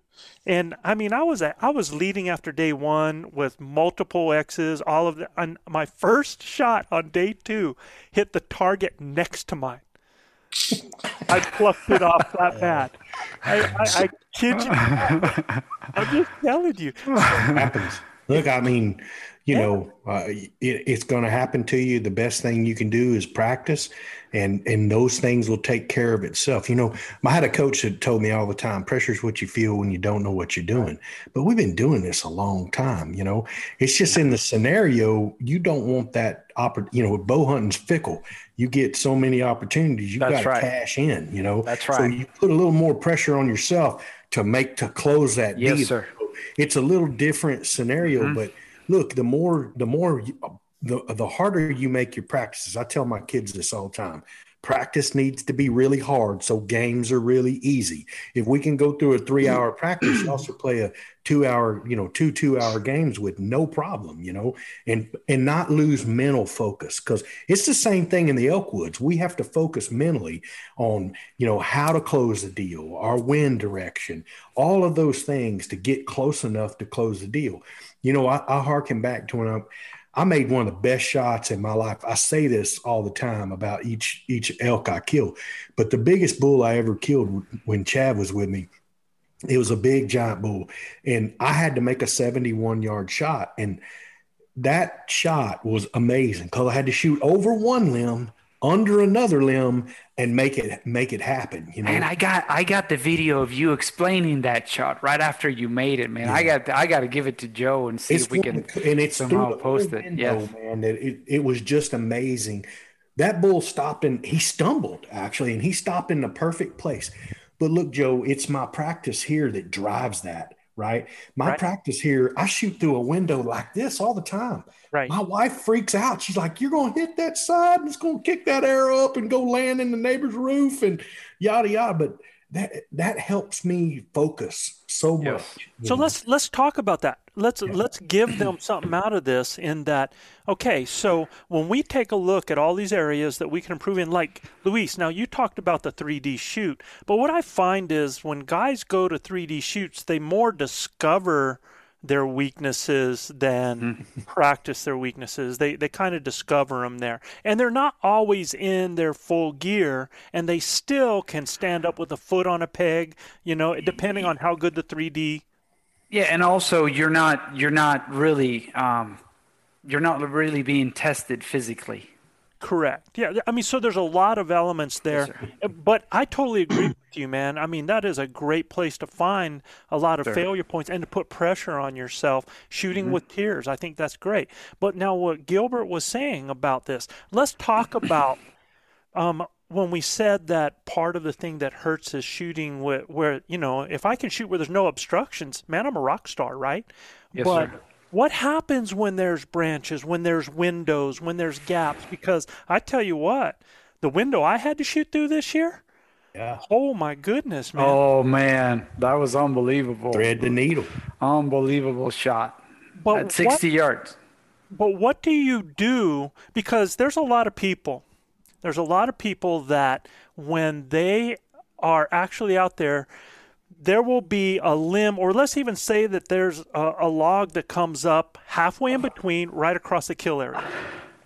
and I mean, I was I was leading after day one with multiple X's, all of the. And my first shot on day two hit the target next to mine. I plucked it off that bat. I, I, I kid you. I'm just telling you. happens. Look, I mean, you yeah. know, uh, it, it's going to happen to you. The best thing you can do is practice, and and those things will take care of itself. You know, I had a coach that told me all the time, "Pressure is what you feel when you don't know what you're doing." But we've been doing this a long time. You know, it's just in the scenario you don't want that opportunity. You know, bow hunting's fickle. You get so many opportunities, you got to right. cash in. You know, that's right. So you put a little more pressure on yourself to make to close that yes, deal. Sir. It's a little different scenario, mm-hmm. but look, the more the more the the harder you make your practices. I tell my kids this all the time. Practice needs to be really hard so games are really easy. If we can go through a three hour practice, you also play a two hour, you know, two two hour games with no problem, you know, and and not lose mental focus because it's the same thing in the Elkwoods. We have to focus mentally on, you know, how to close the deal, our wind direction, all of those things to get close enough to close the deal. You know, I, I harken back to when I I made one of the best shots in my life. I say this all the time about each each elk I kill, but the biggest bull I ever killed when Chad was with me, it was a big giant bull, and I had to make a 71 yard shot, and that shot was amazing because I had to shoot over one limb under another limb and make it make it happen you know? And i got i got the video of you explaining that shot right after you made it man. Yeah. i got i got to give it to joe and see it's if we can and it's somehow post it. yeah man it, it, it was just amazing. That bull stopped and he stumbled actually and he stopped in the perfect place. But look joe it's my practice here that drives that right? My right. practice here, I shoot through a window like this all the time. Right. My wife freaks out. She's like, "You're going to hit that side, and it's going to kick that arrow up and go land in the neighbor's roof, and yada yada." But that that helps me focus so much. So know? let's let's talk about that. Let's yeah. let's give them something out of this in that okay, so when we take a look at all these areas that we can improve in like Luis, now you talked about the 3D shoot, but what I find is when guys go to 3D shoots, they more discover their weaknesses than mm-hmm. practice their weaknesses. They they kind of discover them there, and they're not always in their full gear, and they still can stand up with a foot on a peg. You know, depending on how good the 3D. Yeah, and also you're not you're not really um, you're not really being tested physically. Correct. Yeah. I mean, so there's a lot of elements there, yes, uh, but I totally agree with you, man. I mean, that is a great place to find a lot of sure. failure points and to put pressure on yourself. Shooting mm-hmm. with tears, I think that's great. But now, what Gilbert was saying about this, let's talk about um, when we said that part of the thing that hurts is shooting where, where you know, if I can shoot where there's no obstructions, man, I'm a rock star, right? Yes, but sir what happens when there's branches, when there's windows, when there's gaps? Because I tell you what, the window I had to shoot through this year. Yeah. Oh my goodness, man. Oh man, that was unbelievable. Thread the needle. Unbelievable shot. But at 60 what, yards. But what do you do? Because there's a lot of people. There's a lot of people that when they are actually out there there will be a limb, or let's even say that there's a, a log that comes up halfway in between, right across the kill area.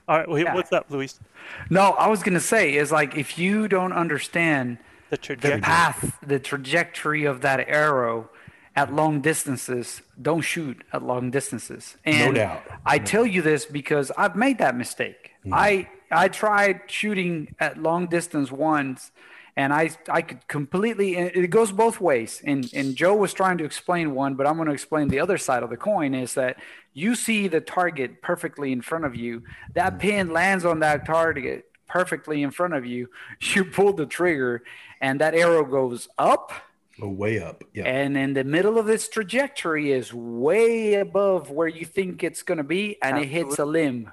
All right, yeah. what's up, Luis? No, I was going to say is like if you don't understand the, the path, the trajectory of that arrow at long distances, don't shoot at long distances. And no doubt. I tell you this because I've made that mistake. Mm. I I tried shooting at long distance once and I I could completely it goes both ways. And and Joe was trying to explain one, but I'm going to explain the other side of the coin is that you see the target perfectly in front of you. That mm. pin lands on that target perfectly in front of you. You pull the trigger, and that arrow goes up. Oh, way up. Yeah. And in the middle of its trajectory is way above where you think it's going to be, and Absolutely. it hits a limb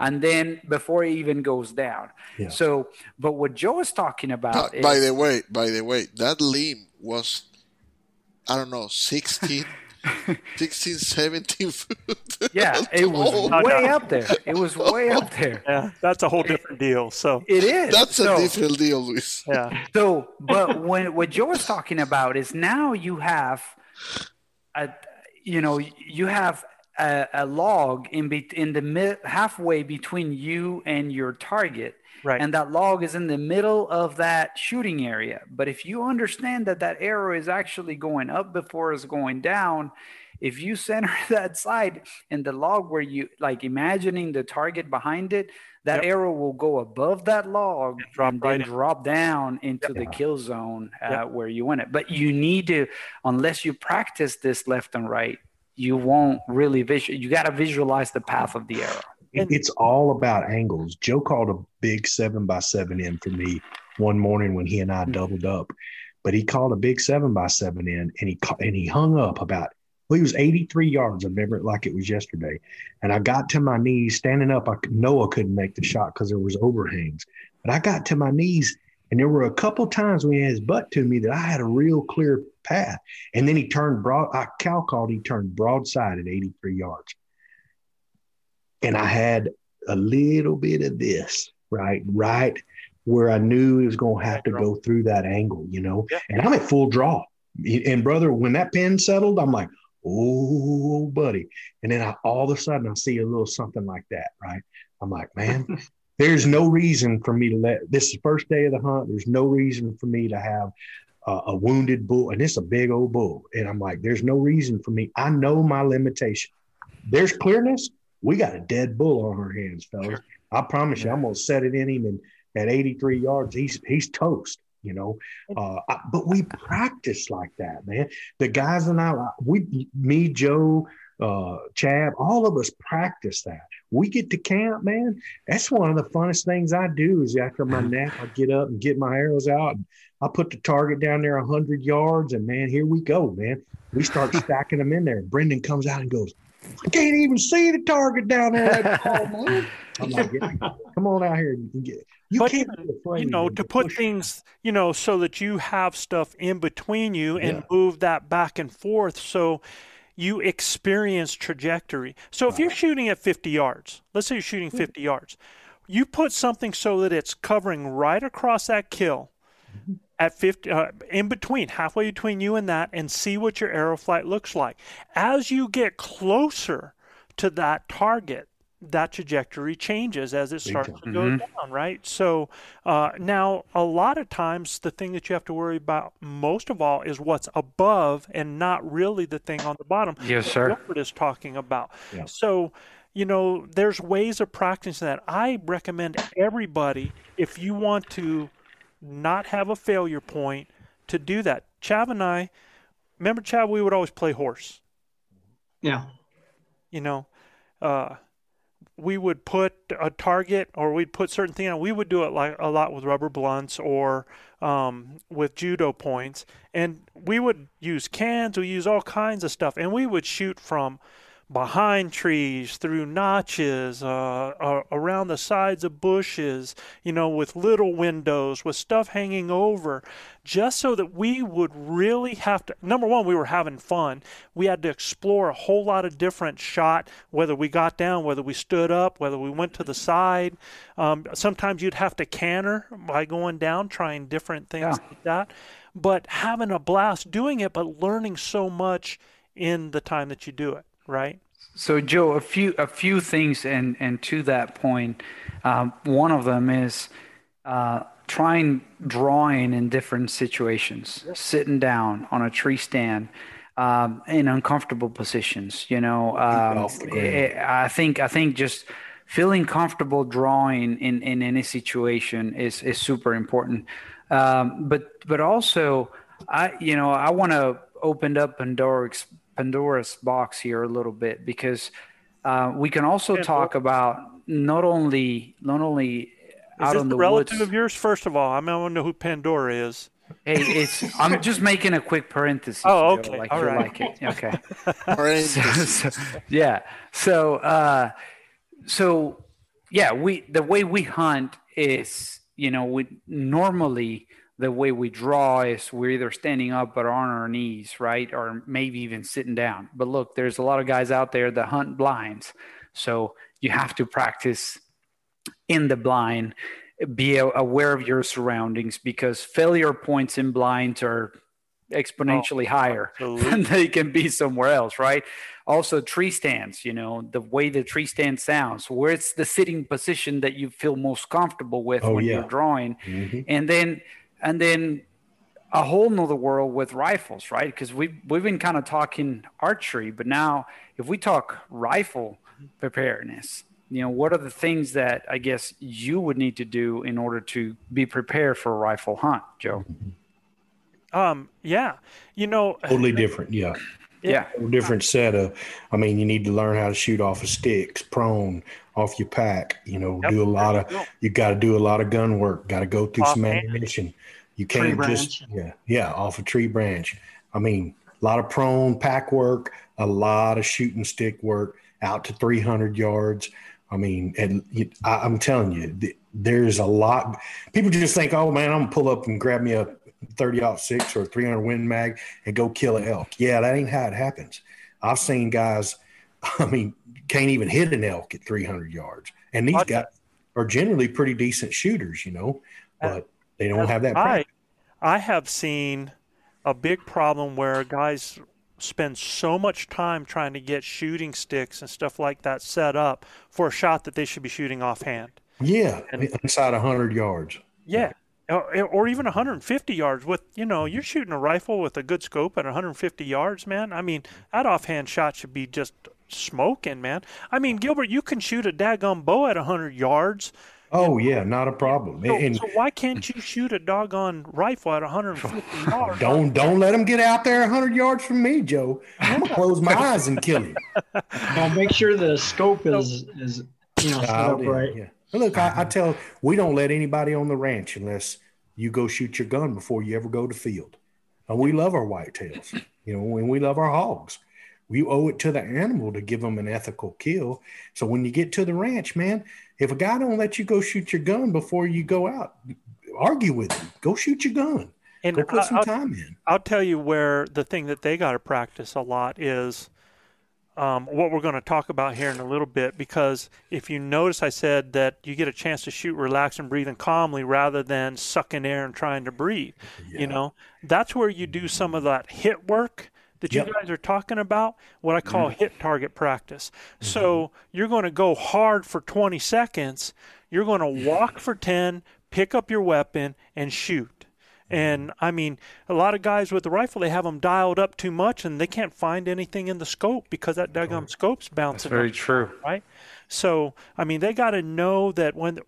and then before it even goes down. Yeah. So, but what Joe is talking about. By, is, by the way, by the way, that limb was, I don't know, 16, 16, 17 foot. Yeah, it was way up there. It was way up there. Yeah, that's a whole different deal. So it is. That's so, a different deal, Luis. Yeah. So, but when what Joe is talking about is now you have, a, you know, you have a, a log in be, in the mid, halfway between you and your target. Right. And that log is in the middle of that shooting area. But if you understand that that arrow is actually going up before it's going down, if you center that side and the log where you like imagining the target behind it, that Yep. arrow will go above that log And drop and right then in. drop down into the kill zone uh, where you want it. But you need to, unless you practice this left and right, you won't really visual. You got to visualize the path of the arrow. It- It's all about angles. Joe called a big seven by seven in for me one morning when he and I hmm. doubled up, but he called a big seven by seven in and he and he hung up about well, he was 83 yards. I remember it like it was yesterday. And I got to my knees standing up. I could- Noah couldn't make the shot because there was overhangs, but I got to my knees and there were a couple times when he had his butt to me that I had a real clear path. And then he turned broad. I cow called. He turned broadside at 83 yards and I had a little bit of this right, right where I knew it was going to have to go through that angle, you know. Yeah. And I'm at full draw, and brother, when that pin settled, I'm like, oh, buddy. And then I, all of a sudden, I see a little something like that, right? I'm like, man, there's no reason for me to let this is the first day of the hunt. There's no reason for me to have uh, a wounded bull, and it's a big old bull. And I'm like, there's no reason for me. I know my limitation. There's clearness. We got a dead bull on our hands, fellas. I promise you, I'm gonna set it in him, and at 83 yards, he's he's toast. You know, uh, I, but we practice like that, man. The guys and I, we, me, Joe, uh, Chad, all of us practice that. We get to camp, man. That's one of the funnest things I do. Is after my nap, I get up and get my arrows out, and I put the target down there hundred yards, and man, here we go, man. We start stacking them in there. Brendan comes out and goes, I can't even see the target down there. That tall, man. I'm like, come on out here. You can get. You But, can't you know, to put things, you know, so that you have stuff in between you and Yeah. move that back and forth so you experience trajectory. So if you're shooting at 50 yards, let's say you're shooting 50 yards, you put something so that it's covering right across that kill at 50 uh, in between halfway between you and that and see what your arrow flight looks like. As you get closer to that target that trajectory changes as it starts to go down right? So uh, now a lot of times the thing that you have to worry about most of all is what's above and not really the thing on the bottom Yes, sir. Wilfred is talking about. Yeah. so you know there's ways of practicing that. I recommend everybody if you want to not have a failure point to do that. Chav and i remember chav we would always play horse. Yeah. you know uh, we would put a target or we'd put certain thing on. We would do it like a lot with rubber blunts or um, with judo points. And we would use cans. We use all kinds of stuff. And we would shoot from behind trees through notches uh, uh, around the sides of bushes you know with little windows with stuff hanging over just so that we would really have to number one we were having fun. We had to explore a whole lot of different shot whether we got down whether we stood up whether we went to the side. Um, sometimes you'd have to canter by going down trying different things Yeah. like that. But having a blast doing it but learning so much in the time that you do it right So Joe, a few a few things, and and to that point, um, one of them is uh, trying drawing in different situations, sitting down on a tree stand. Um, in uncomfortable positions, you know. Um, off the ground. I I think I think just feeling comfortable drawing in, in any situation is, is super important. Um, but but also, I you know I want to open up Pandora's Pandora's box here a little bit because uh, we can also talk about not only not only is out this in the the relative woods. of yours first of all i want to know who pandora is Hey, it's I'm just making a quick parenthesis. Oh, Joe, okay. Like All you right. like it. Okay. Parentheses. so, yeah. So, uh, so yeah, we the way we hunt is, you know, we normally the way we draw is we're either standing up or on our knees, right, or maybe even sitting down. But look, there's a lot of guys out there that hunt blinds, so you have to practice in the blind. Be aware of your surroundings because failure points in blinds are exponentially oh, higher absolutely. than they can be somewhere else, right? Also, tree stands, you know, the way the tree stand sounds, where it's the sitting position that you feel most comfortable with oh, when yeah. you're drawing. Mm-hmm. And then, and then a whole nother world with rifles, right? Because we've, we've been kind of talking archery, but now if we talk rifle preparedness, you know, what are the things that I guess you would need to do in order to be prepared for a rifle hunt, Joe? Um, yeah, you know, totally different. Yeah. Yeah. different set of, I mean, you need to learn how to shoot off of sticks, prone, off your pack, you know, yep. do a lot of, you got to do a lot of gun work, got to go through off some ammunition. You can't just, yeah, yeah, off a tree branch. I mean, a lot of prone pack work, a lot of shooting stick work out to 300 yards. I mean, and I, I'm telling you, there's a lot. People just think, oh man, I'm gonna pull up and grab me a 30 six or 300 Win Mag and go kill an elk. Yeah, that ain't how it happens. I've seen guys, I mean, can't even hit an elk at 300 yards, and these guys are generally pretty decent shooters, you know, but they don't have that. I, I have seen a big problem where guys spend so much time trying to get shooting sticks and stuff like that set up for a shot that they should be shooting offhand. Yeah, and, inside 100 yards. Yeah. Or, or even 150 yards with you know you're shooting a rifle with a good scope at 150 yards man i mean that offhand shot should be just smoking man i mean gilbert you can shoot a daggum bow at 100 yards Oh yeah, not a problem. So, and, so, why can't you shoot a doggone rifle at 150 yards? Don't don't let him get out there 100 yards from me, Joe. I'm gonna close my eyes and kill him. Now make sure the scope is is you know set up right. Yeah. Look, I, I uh-huh. tell we don't let anybody on the ranch unless you go shoot your gun before you ever go to field. And we love our whitetails, you know, and we love our hogs. We owe it to the animal to give them an ethical kill. So when you get to the ranch, man, if a guy don't let you go shoot your gun before you go out, argue with him. Go shoot your gun. And go put some I'll, time in. I'll tell you where the thing that they got to practice a lot is um, what we're going to talk about here in a little bit. Because if you notice, I said that you get a chance to shoot, relax, and breathing calmly rather than sucking air and trying to breathe. Yeah. You know, that's where you do some of that HIIT work that you yep. guys are talking about, what I call mm HIIT target practice. Mm-hmm. So you're going to go hard for 20 seconds, you're going to walk for 10, pick up your weapon, and shoot. And I mean, a lot of guys with the rifle, they have them dialed up too much, and they can't find anything in the scope because that daggum scope's bouncing. That's very true, right? So I mean, they got to know that when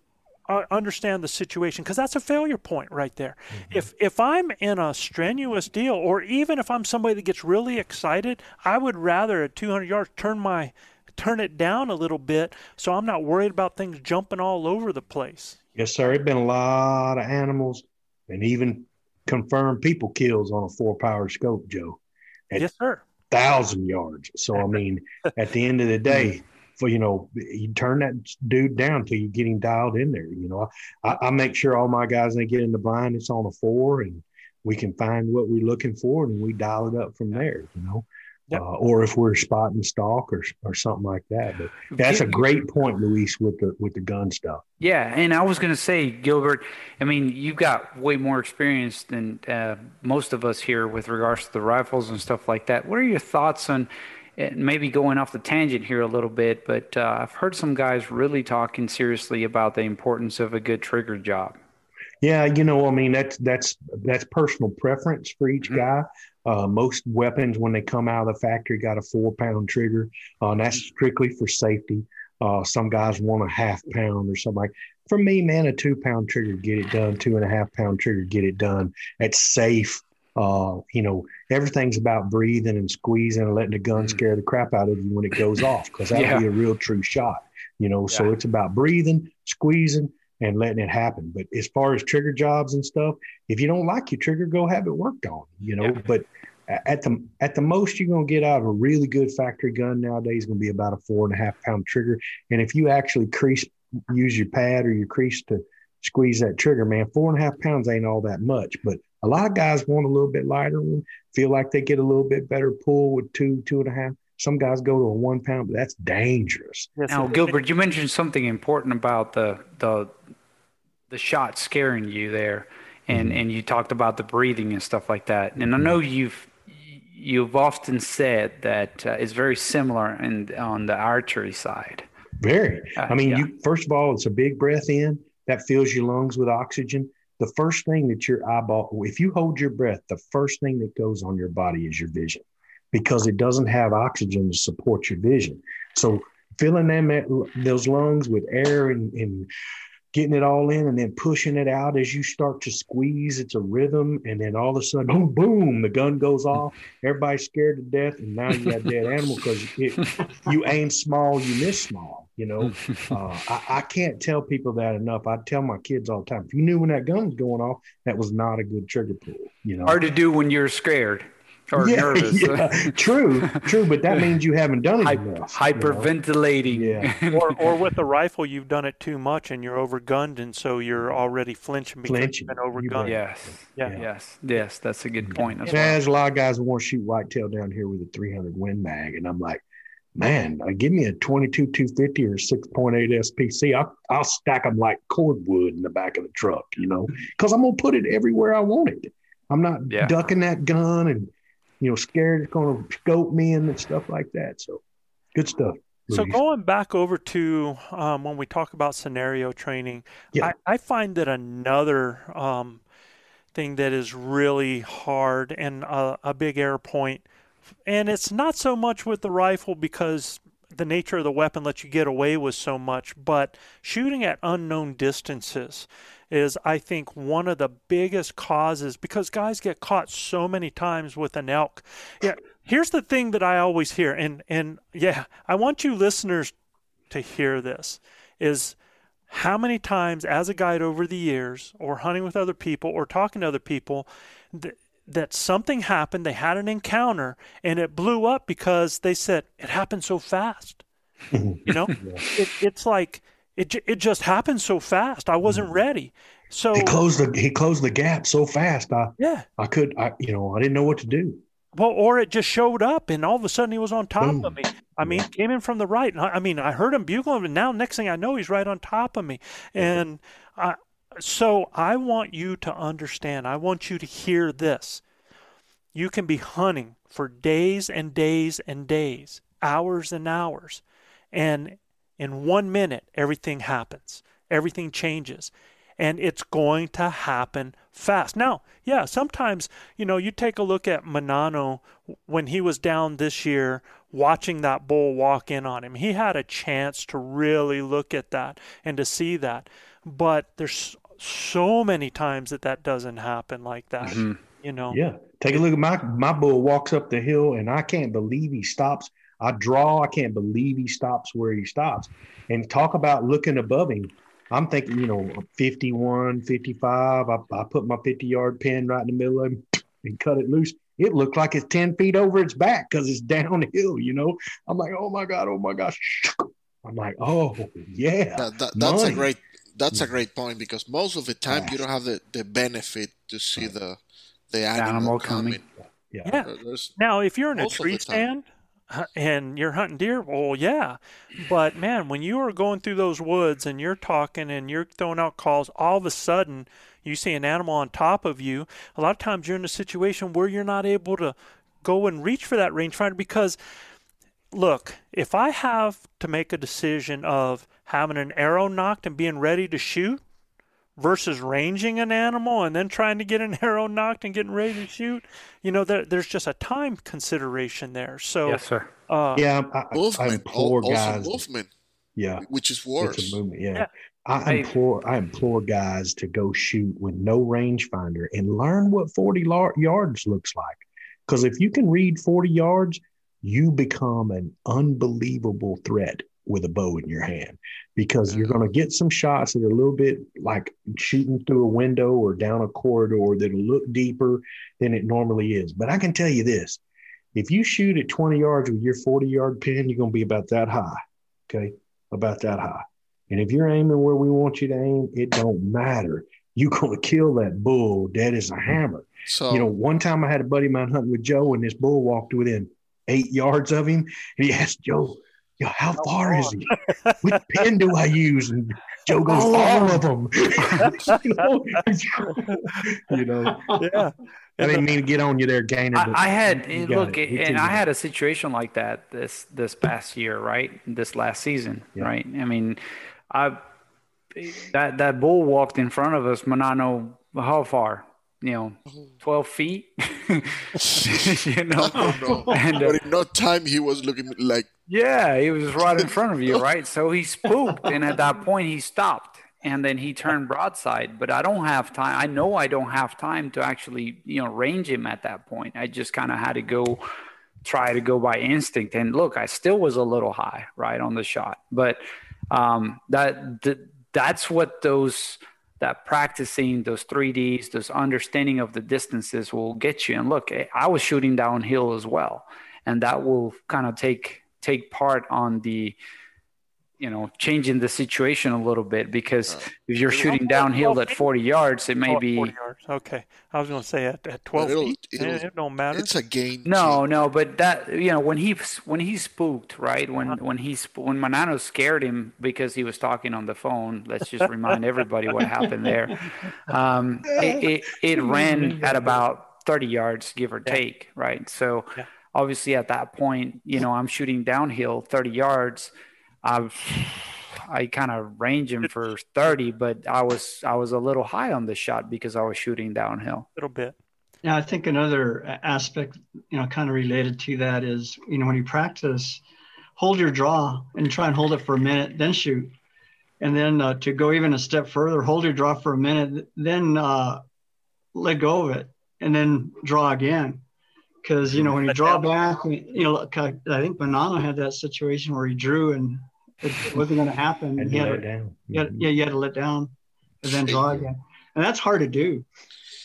understand the situation because that's a failure point right there. Mm-hmm. If if I'm in a strenuous deal, or even if I'm somebody that gets really excited, I would rather at 200 yards turn my turn it down a little bit so I'm not worried about things jumping all over the place. Yes, sir. It's been a lot of animals and even confirmed people kills on a four power scope, Joe. yes, sir. Thousand yards. So I mean, at the end of the day, for you know you turn that dude down till you get him dialed in there you know I, I make sure all my guys they get in the blind it's on a four and we can find what we're looking for and we dial it up from there you know Yep. Uh, or if we're spotting stalk or, or something like that. But that's a great point, Luis, with the with the gun stuff. Yeah, and I was going to say, Gilbert. I mean, you've got way more experience than uh, most of us here with regards to the rifles and stuff like that. What are your thoughts on? Maybe going off the tangent here a little bit, but uh, I've heard some guys really talking seriously about the importance of a good trigger job. Yeah, you know, I mean that's that's that's personal preference for each mm-hmm. guy. Uh, most weapons, when they come out of the factory, got a four pound trigger. Uh, and that's strictly for safety. Uh, some guys want a half pound or something like. For me, man, a two pound trigger get it done. Two and a half pound trigger get it done. It's safe. Uh, you know, everything's about breathing and squeezing and letting the gun mm. scare the crap out of you when it goes off because that'll yeah. be a real true shot. You know, yeah. so it's about breathing, squeezing, and letting it happen. But as far as trigger jobs and stuff, if you don't like your trigger, go have it worked on. You know, yeah. but at the at the most you're going to get out of a really good factory gun nowadays is going to be about a four and a half pound trigger. And if you actually crease, use your pad or your crease to squeeze that trigger, man, four and a half pounds ain't all that much. But a lot of guys want a little bit lighter one, feel like they get a little bit better pull with two, two and a half. Some guys go to a one pound, but that's dangerous. Now, Gilbert, you mentioned something important about the the the shot scaring you there, and and you talked about the breathing and stuff like that. And I know you've you've often said that uh, it's very similar in on the archery side. Very. Uh, I mean, yeah. you first of all, it's a big breath in that fills your lungs with oxygen. The first thing that your eyeball, if you hold your breath, the first thing that goes on your body is your vision, because it doesn't have oxygen to support your vision. So filling them those lungs with air and, and getting it all in and then pushing it out as you start to squeeze. It's a rhythm. And then all of a sudden, boom, boom, the gun goes off. Everybody's scared to death. And now you got dead animal because you aim small, you miss small. You know, uh, I, I, can't tell people that enough. I tell my kids all the time if you knew when that gun was going off, that was not a good trigger pull. You know, hard to do when you're scared or yeah, nervous. Yeah. true, true, but that means you haven't done it Hy- enough. Hyperventilating. You know? Yeah. or, or with a rifle, you've done it too much and you're overgunned, and so you're already flinching because Flinching. you've been overgunned. Yes. Yeah. Yes. Yes. That's a good point. As Yeah, well. there's a lot of guys who want to shoot whitetail down here with a 300 Win Mag, and I'm like, man, uh, give me a 22 250 or 6.8 SPC. I'll, I'll stack them like cordwood in the back of the truck, you know, because I'm gonna put it everywhere I want it. I'm not Yeah. ducking that gun and you know scared it's gonna scope me and stuff like that. So good stuff. So going back over to um, when we talk about scenario training, Yeah. I, I find that another um, thing that is really hard and a, a big error point, and it's not so much with the rifle because the nature of the weapon lets you get away with so much, but shooting at unknown distances is, I think, one of the biggest causes because guys get caught so many times with an elk. Yeah, here's the thing that I always hear, and and yeah, I want you listeners to hear this is how many times as a guide over the years or hunting with other people or talking to other people th- that something happened they had an encounter and it blew up because they said it happened so fast you know it, it's like it, it just happened so fast i wasn't mm-hmm. ready so he closed the he closed the gap so fast. I yeah I could I you know I didn't know what to do. Well, or it just showed up, and all of a sudden he was on top Boom. of me. I mean, came in from the right. And I, I mean, I heard him bugling, and now next thing I know, he's right on top of me. And I, so I want you to understand. I want you to hear this. You can be hunting for days and days and days, hours and hours, and in one minute everything happens. Everything changes and it's going to happen fast. Now, yeah, sometimes, you know, you take a look at Manano when he was down this year watching that bull walk in on him. He had a chance to really look at that and to see that. But there's so many times that that doesn't happen like that, mm-hmm. you know. Yeah. Take a look at my my bull walks up the hill and I can't believe he stops. I draw, I can't believe he stops where he stops. And talk about looking above him. I'm thinking, you know, 51, 55. I, I put my 50 yard pin right in the middle of him and cut it loose. It looked like it's 10 feet over its back because it's downhill, you know. I'm like, oh my God, oh my gosh. I'm like, oh yeah. That, that, that's a great that's a great point because most of the time you don't have the, the benefit to see the the animal, Animal coming. coming. Yeah. Yeah. There- Now, if you're in a tree stand and you're hunting deer, well, yeah. But man, when you are going through those woods and you're talking and you're throwing out calls, all of a sudden you see an animal on top of you. A lot of times you're in a situation where you're not able to go and reach for that rangefinder because, look, if I have to make a decision of having an arrow nocked and being ready to shoot versus ranging an animal and then trying to get an arrow nocked and getting ready to shoot, you know, there, there's just a time consideration there. So, Yes, sir. uh, Yeah. I, I, I movement, implore also guys. movement, Yeah. which is It's worse. a movement, yeah. Yeah. I implore I implore guys to go shoot with no rangefinder and learn what 40 lar- yards looks like. Because if you can read 40 yards, you become an unbelievable threat with a bow in your hand because you're mm. going to get some shots that are a little bit like shooting through a window or down a corridor that'll look deeper than it normally is. But I can tell you this if you shoot at 20 yards with your 40 yard pin, you're going to be about that high. Okay. About that high. And if you're aiming where we want you to aim, it don't matter. You're going to kill that bull dead as a hammer. So You know, one time I had a buddy of mine hunting with Joe, and this bull walked within eight yards of him. And he asked Joe, Yo, how far is he? Which pen do I use? And Joe goes, Oh. all of them. you know, you know, Yeah. I didn't mean to get on you there, Gainer. I, I had you and got look, it. And I had a situation like that this this past year, right? This last season, Yeah. right? I mean, I that that bull walked in front of us, Manano. How far? You know, twelve feet. you know, Oh, no. and uh, but in no time he was looking like yeah, he was right in front of you, right? So he spooked, and at that point he stopped, and then he turned broadside. But I don't have time. I know I don't have time to actually, you know, range him at that point. I just kind of had to go, try to go by instinct. And look, I still was a little high, right, on the shot. But um, that th- that's what those that practicing those 3Ds, those understanding of the distances will get you. And look, eh, I was shooting downhill as well, and that will kind of take take part on the you know changing the situation a little bit because if you're shooting downhill at 40 yards, it may Oh, be Okay. I was going to say at, at 12 it'll- feet, it'll- it don't matter. it's a gain. No, no, but that you know when he when he spooked, right? When when he when Manano scared him because he was talking on the phone. Let's just remind everybody what happened there. Um, it, it it ran at about thirty yards, give or take, right? So Yeah. obviously at that point, you know, I'm shooting downhill thirty yards. I I kind of range him for thirty, but I was I was a little high on the shot because I was shooting downhill. a little bit. Yeah, I think another aspect, you know, kind of related to that is, you know, when you practice, hold your draw and try and hold it for a minute, then shoot. And then uh, to go even a step further, hold your draw for a minute, then uh, let go of it, and then draw again. Because you know when you draw back, you know, like, I I think Manano had that situation where he drew and it wasn't going to happen. Had He to had let to- down. yeah, yeah, you had to let down and then draw again. And that's hard to do.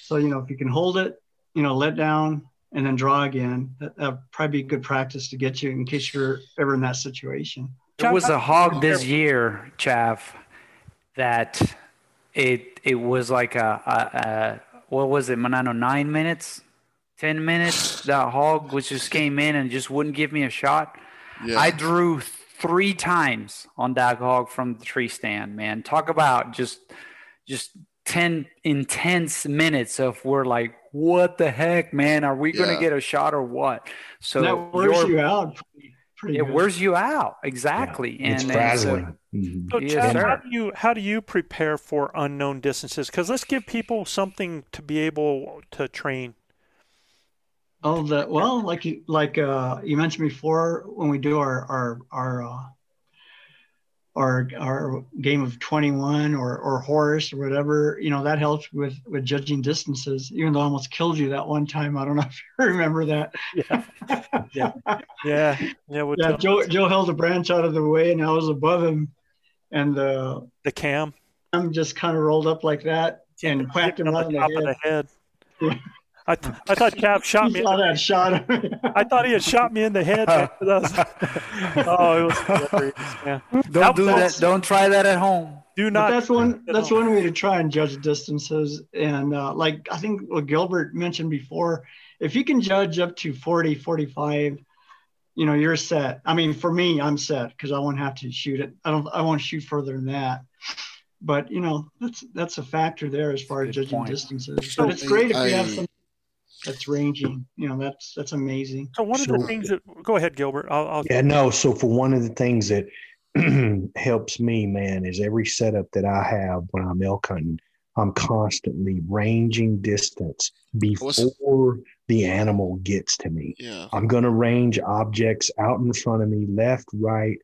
So, you know, if you can hold it, you know, let down and then draw again, that, that'd probably be good practice to get you in case you're ever in that situation. It was a hog this year, Chav, that it it was like a, a, a what was it, Manano? Nine minutes, ten minutes. That hog was just came in and just wouldn't give me a shot. Yeah. I drew three times on that hog from the tree stand. Man, talk about just just ten intense minutes of we're like, what the heck, man? Are we Yeah. gonna get a shot or what? So And that wears you out pretty, pretty it good. wears you out exactly. It's and, and so- frazzling. Mhm. So, Yes, Chad, sir. how do you how do you prepare for unknown distances? Because let's give people something to be able to train. Oh, the well, like you like uh, you mentioned before, when we do our our our uh, our our game of twenty one or or horse or whatever, you know that helps with with judging distances. Even though I almost killed you that one time, I don't know if you remember that. Yeah, yeah, yeah, yeah. With Yeah, Joe Joe held a branch out of the way, and I was above him, and the the cam, I'm just kind of rolled up like that and whacked him on the of the head. Head. I, th- I thought Cap shot You me. saw that shot. I thought he had shot me in the head. That oh, it was hilarious. Yeah. Don't do that. Don't try that at home. Do not. But not. that's one that's one way to try and judge distances and uh, like i think what gilbert mentioned before if you can judge up to 40 45 you know you're set i mean for me i'm set because i won't have to shoot it i don't i won't shoot further than that but you know that's that's a factor there as far as judging point. distances but it's great if you have some that's ranging you know that's that's amazing So one of the things that go ahead, Gilbert. I'll, I'll Yeah, no. So for one of the things that helps me, man, is every setup that I have when I'm elk hunting, I'm constantly ranging distance before the animal gets to me. Yeah. I'm going to range objects out in front of me, left, right.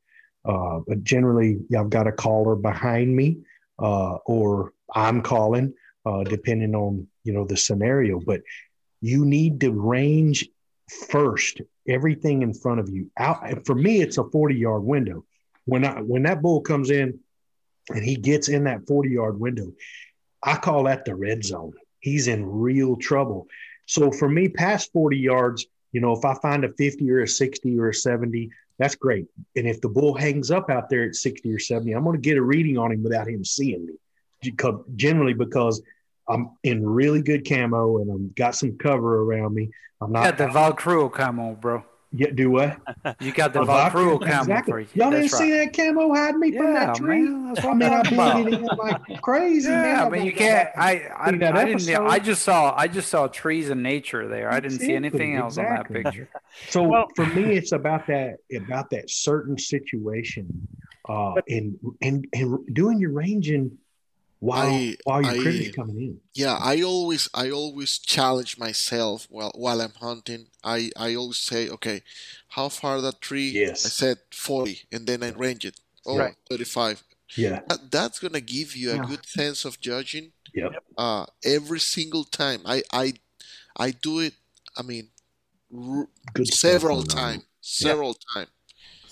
Uh, but generally, I've got a caller behind me, uh, or I'm calling, uh, depending on you know the scenario. But you need to range first everything in front of you. Out for me, it's a 40 yard window. When I when that bull comes in and he gets in that 40 yard window, I call that the red zone. He's in real trouble. So for me, past 40 yards, you know, if I find a 50 or a 60 or a 70, that's great. And if the bull hangs up out there at 60 or 70, I'm going to get a reading on him without him seeing me. Generally, because I'm in really good camo and I've got some cover around me. I'm not Got the Valcruo camo, bro. Yeah, do what? You got the A Valpro Valkyrie, camo exactly. for you. Y'all That's didn't see that camo hiding me from that tree? man, I mean, I talking about. blended in like crazy, man. Yeah, I I'm mean, you can't. I I, See I didn't. episode? I just saw. I just saw trees and nature there. I didn't see Exactly, anything else on that picture. So Well- for me, it's about that about that certain situation, uh, and and and doing your ranging while I- while your I- coming in. Yeah, I always I always challenge myself while while I'm hunting. I I always say, okay, how far that tree? Yes. I said 40, and then I range it. Oh, Right. 35. Yeah. That, that's gonna give you a Yeah. good sense of judging. Yep. Uh, every single time. I I I do it. I mean, r- several times, several times.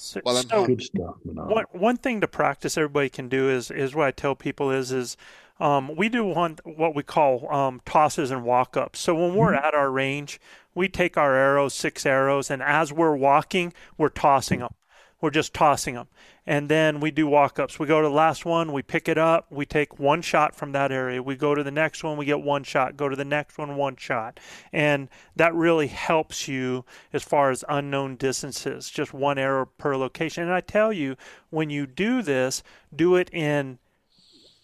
So, Well, so Good stuff, Manolo. one one thing to practice everybody can do is is what I tell people is is um, we do one what we call um, tosses and walk ups. So when we're at our range, we take our arrows, six arrows, and as we're walking, we're tossing them. We're just tossing them, and then we do walk ups. We go to the last one, we pick it up, we take one shot from that area. We go to the next one, we get one shot. Go to the next one, one shot, and that really helps you as far as unknown distances. Just one arrow per location. And I tell you, when you do this, do it in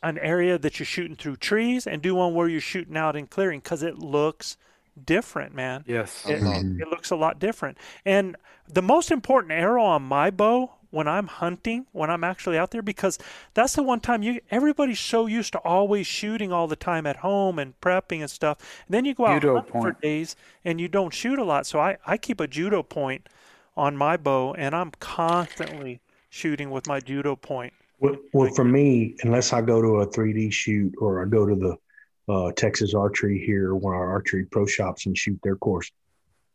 an area that you're shooting through trees and do one where you're shooting out in clearing because it looks different, man. Yes. A lot. Mm-hmm. It looks a lot different. And the most important arrow on my bow when I'm hunting, when I'm actually out there, because that's the one time you everybody's so used to always shooting all the time at home and prepping and stuff. And then you go out Judo hunting for point. days and you don't shoot a lot. So I, I keep a judo point on my bow and I'm constantly shooting with my judo point. Well, well, for me, unless I go to a 3D shoot or I go to the uh, Texas Archery here, one of our archery pro shops, and shoot their course,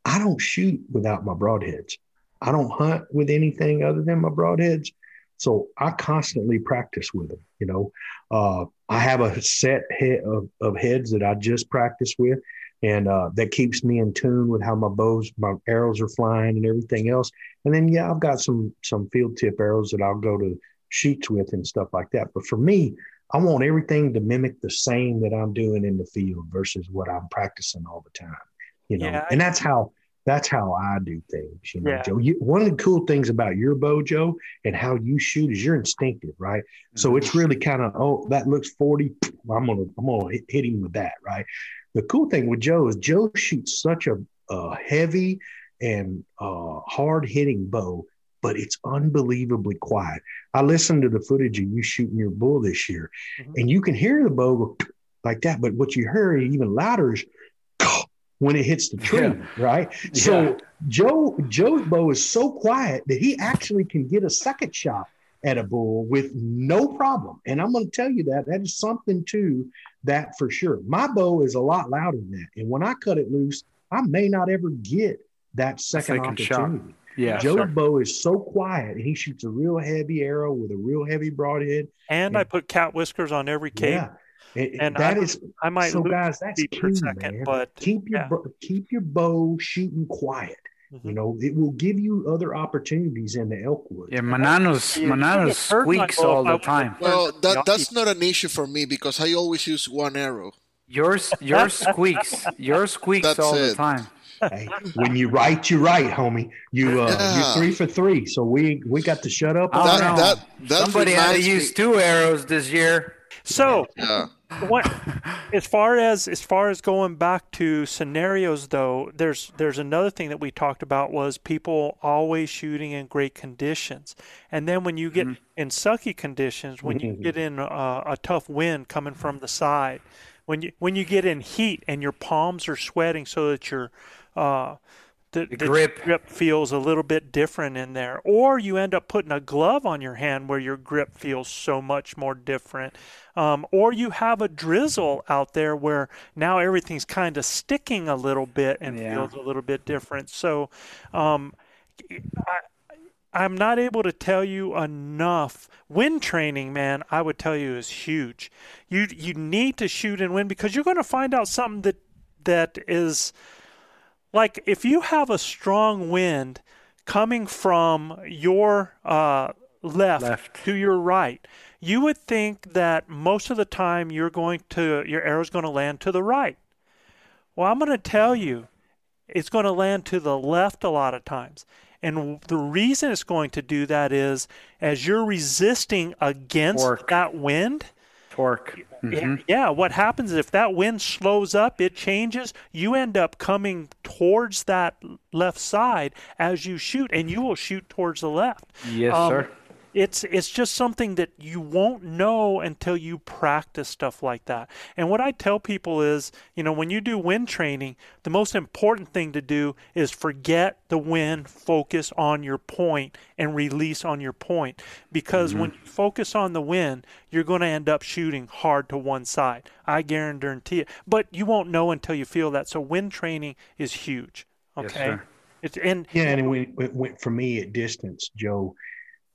I don't shoot without my broadheads. I don't hunt with anything other than my broadheads. So I constantly practice with them. You know, uh, I have a set head of, of heads that I just practice with, and uh, that keeps me in tune with how my bows, my arrows are flying, and everything else. And then, yeah, I've got some some field tip arrows that I'll go to shoots with and stuff like that. But for me, I want everything to mimic the same that I'm doing in the field versus what I'm practicing all the time. You know, Yeah, and that's how that's how I do things. You know, Yeah. Joe. You, one of the cool things about your bow, Joe, and how you shoot is you're instinctive, right? So it's really kind of oh that looks forty. I'm gonna I'm gonna hit, hit him with that, right? The cool thing with Joe is Joe shoots such a, a heavy and uh, hard hitting bow, but it's unbelievably quiet. I listened to the footage of you shooting your bull this year, Mhm. and you can hear the bow go like that, but what you hear even louder is when it hits the tree, Yeah. right? So Joe Joe's bow is so quiet that he actually can get a second shot at a bull with no problem. And I'm going to tell you that that is something to that for sure. My bow is a lot louder than that, and when I cut it loose, I may not ever get that second, second shot. Opportunity. Yeah. Joe's sure. bow is so quiet, he shoots a real heavy arrow with a real heavy broadhead. And Yeah. I put cat whiskers on every cape. Yeah, It- it- And that I- is I might so, lose guys. That's feet key, per second, man. but keep your yeah. bo- keep your bow shooting quiet. Mhm. You know, it will give you other opportunities in the elk woods. Yeah, Mananos, You Mananos could've heard my squeaks all the time. Well, that that's not an issue for me because I always use one arrow. Yours, yours squeaks. Yours squeaks That's all the time. Hey, when you write, you right, homie. You uh, Yeah. you're three for three. So we we got to shut up. That- that- that Somebody had to use two arrows this year. So Yeah. what as far as as far as going back to scenarios though there's there's another thing that we talked about was people always shooting in great conditions and then when you get mm-hmm. in sucky conditions when you get mm-hmm. in a, a tough wind coming from the side when you when you get in heat and your palms are sweating so that your uh the, The your grip. grip feels a little bit different in there or you end up putting a glove on your hand where your grip feels so much more different um, or you have a drizzle out there where now everything's kind of sticking a little bit and Yeah. feels a little bit different so um, I, I'm not able to tell you enough. Wind training, man, I would tell you is huge. You you need to shoot in wind because you're going to find out something that that is like if you have a strong wind coming from your uh, left, Left. to your right, you would think that most of the time you're going to your arrow's going to land to the right. Well, I'm going to tell you, it's going to land to the left a lot of times. And the reason it's going to do that is as you're resisting against Torque. that wind, Torque. yeah, Mhm. yeah, what happens is if that wind slows up, it changes, you end up coming towards that left side as you shoot, and you will shoot towards the left. Yes, Um, sir. It's it's just something that you won't know until you practice stuff like that. And what I tell people is, you know, when you do wind training, the most important thing to do is forget the wind, focus on your point and release on your point. Because mm-hmm. when you focus on the wind, you're going to end up shooting hard to one side. I guarantee it. But you won't know until you feel that. So wind training is huge. Yes, Okay. sir. it's and Yeah, and when, when, when- for me at distance, Joe,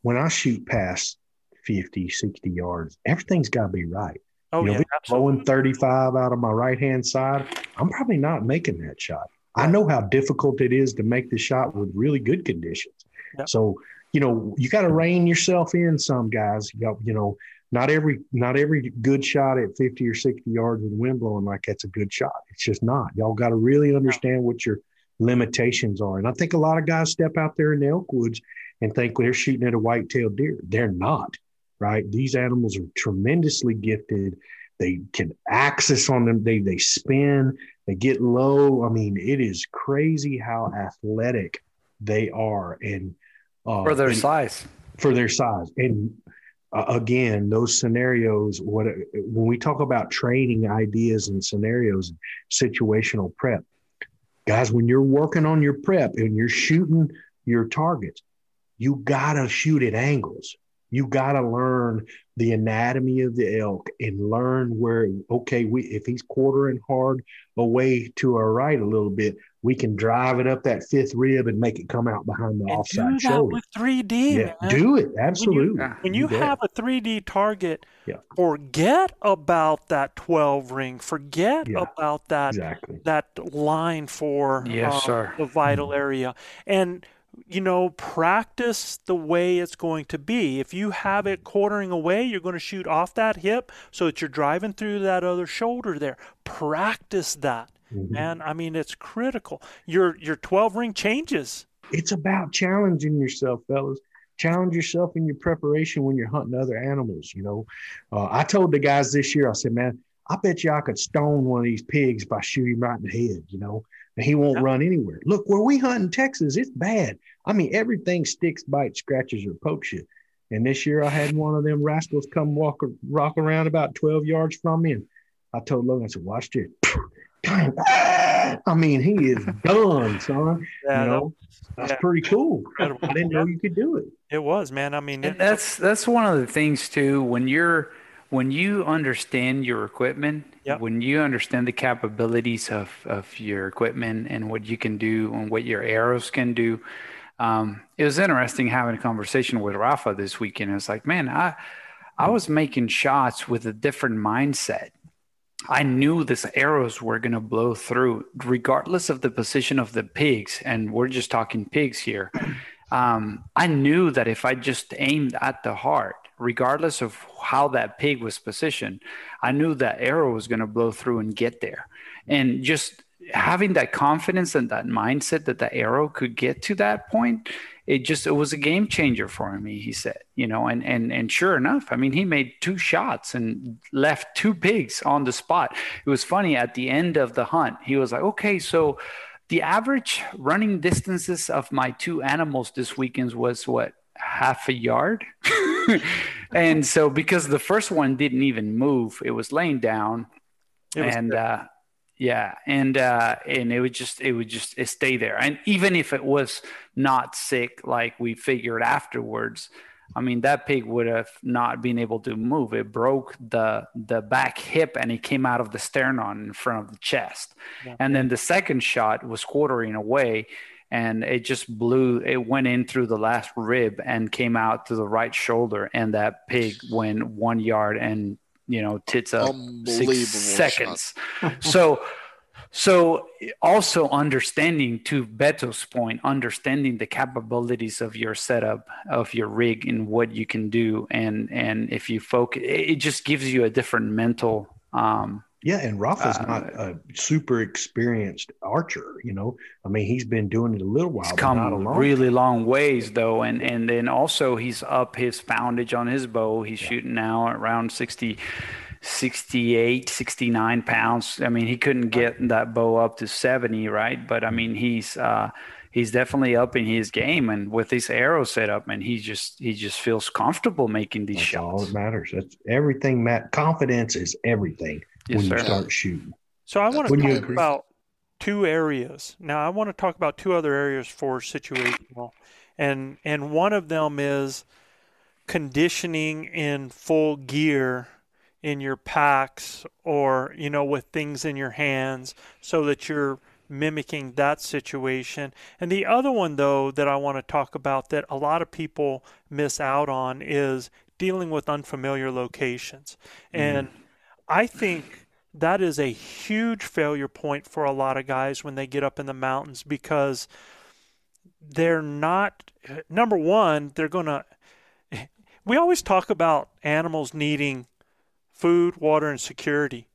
when I shoot past 50, 60 yards, everything's got to be right. oh you know, yeah, if it's blowing 35 out of my right hand side, I'm probably not making that shot. I know how difficult it is to make the shot with really good conditions. Yep. So, you know, you got to rein yourself in some guys. You, got- you know, not every not every good shot at 50 or 60 yards with wind blowing like that's a good shot. It's just not. Y'all got to really understand what your limitations are. And I think a lot of guys step out there in the elk woods and think they're shooting at a white-tailed deer. They're not, right? These animals are tremendously gifted. They can access on them. They they spin. They get low. I mean, it is crazy how athletic they are, and uh, For their and- size. for their size. And uh, again, those scenarios. What when we talk about training ideas and scenarios, situational prep, guys. When you're working on your prep and you're shooting your targets, you gotta shoot at angles. You gotta learn the anatomy of the elk and learn where. Okay, we if he's quartering hard away to our right a little bit, we can drive it up that fifth rib and make it come out behind the and offside do that shoulder. with 3D. Yeah, man. do it. Absolutely. Yeah. when you bet. have a 3D target, Yeah. forget about that 12 ring. Forget Yeah. about that Exactly. that line for Yes, sir. the vital Mm-hmm. area. And you know, practice the way it's going to be. If you have it quartering away, you're going to shoot off that hip so that you're driving through that other shoulder there. Practice that. Mhm. Man, I mean it's critical. Your your 12 ring changes. It's about challenging yourself, fellas. Challenge yourself in your preparation when you're hunting other animals. You know, uh, I told the guys this year, I said, man, I bet you I could stone one of these pigs if I shoot him right in the head, you know, and he won't Yeah. run anywhere. Look, where we hunt in Texas, it's bad. I mean, everything sticks, bites, scratches, or pokes you. And this year I had one of them rascals come walk, rock around about 12 yards from me. And I told Logan, I said, watch this. I mean, he is done, son. Yeah, you that- know, that's yeah. pretty cool. Incredible. I didn't know you could do it. It was, man. I mean, And it, that's that's one of the things too. When you're when you understand your equipment, Yep. when you understand the capabilities of, of your equipment and what you can do and what your arrows can do. Um, it was interesting having a conversation with Rafa this weekend. It's like, man, I I was making shots with a different mindset. I knew these arrows were going to blow through, regardless of the position of the pigs. And we're just talking pigs here. Um, I knew that if I just aimed at the heart, regardless of how that pig was positioned, I knew that arrow was going to blow through and get there. And just having that confidence and that mindset that the arrow could get to that point, it just it was a game changer for me. He said, you know, and and and sure enough, I mean, he made two shots and left two pigs on the spot. It was funny at the end of the hunt. He was like, okay, so the average running distances of my two animals this weekend was what half a yard. And so because the first one didn't even move it was laying down. Was and uh yeah and uh and it would just it would just it stay there. And even if it was not sick like we figured afterwards i mean that pig would have not been able to move. It broke the the back hip and it came out of the sternum in front of the chest. Yeah. and then the second shot was quartering away and it just blew it went in through the last rib and came out to the right shoulder and that pig went one yard and you know tits up six seconds. So so also understanding to beto's point understanding the capabilities of your setup of your rig and what you can do and and if you focus it just gives you a different mental um Yeah, and Rafa's Uh, not a super experienced archer. You know, I mean, he's been doing it a little while, He's but not a come long. really long ways though, and and then also he's up his poundage on his bow. He's shooting now around 60, 68, 69 pounds. I mean, he couldn't get that bow up to 70, right? But I mean, he's uh, he's definitely upping his game, and with this arrow setup, and he just he just feels comfortable making these That's all shots. that matters. That's everything. Matt, confidence is everything Yes, when sir. you start shooting. So I want to talk agree? about two areas. Now I want to talk about two other areas for situational, and and one of them is conditioning in full gear in your packs or you know with things in your hands so that you're mimicking that situation. And the other one though that I want to talk about that a lot of people miss out on is dealing with unfamiliar locations. And mm-hmm. I think that is a huge failure point for a lot of guys when they get up in the mountains because they're not number one they're going to we always talk about animals needing food water and security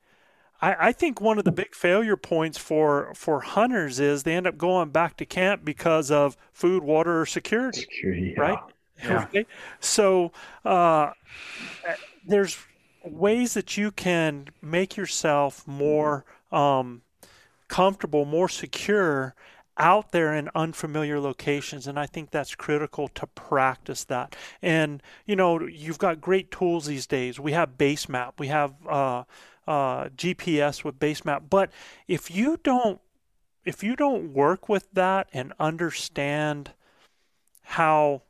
I, I think one of the big failure points for for hunters is they end up going back to camp because of food water or security Security, right? Yeah. Okay. So uh, there's ways that you can make yourself more um, comfortable, more secure out there in unfamiliar locations and I think that's critical to practice that. And you know, you've got great tools these days. We have base map, we have uh, uh, GPS with base map, but if you don't if you don't work with that and understand how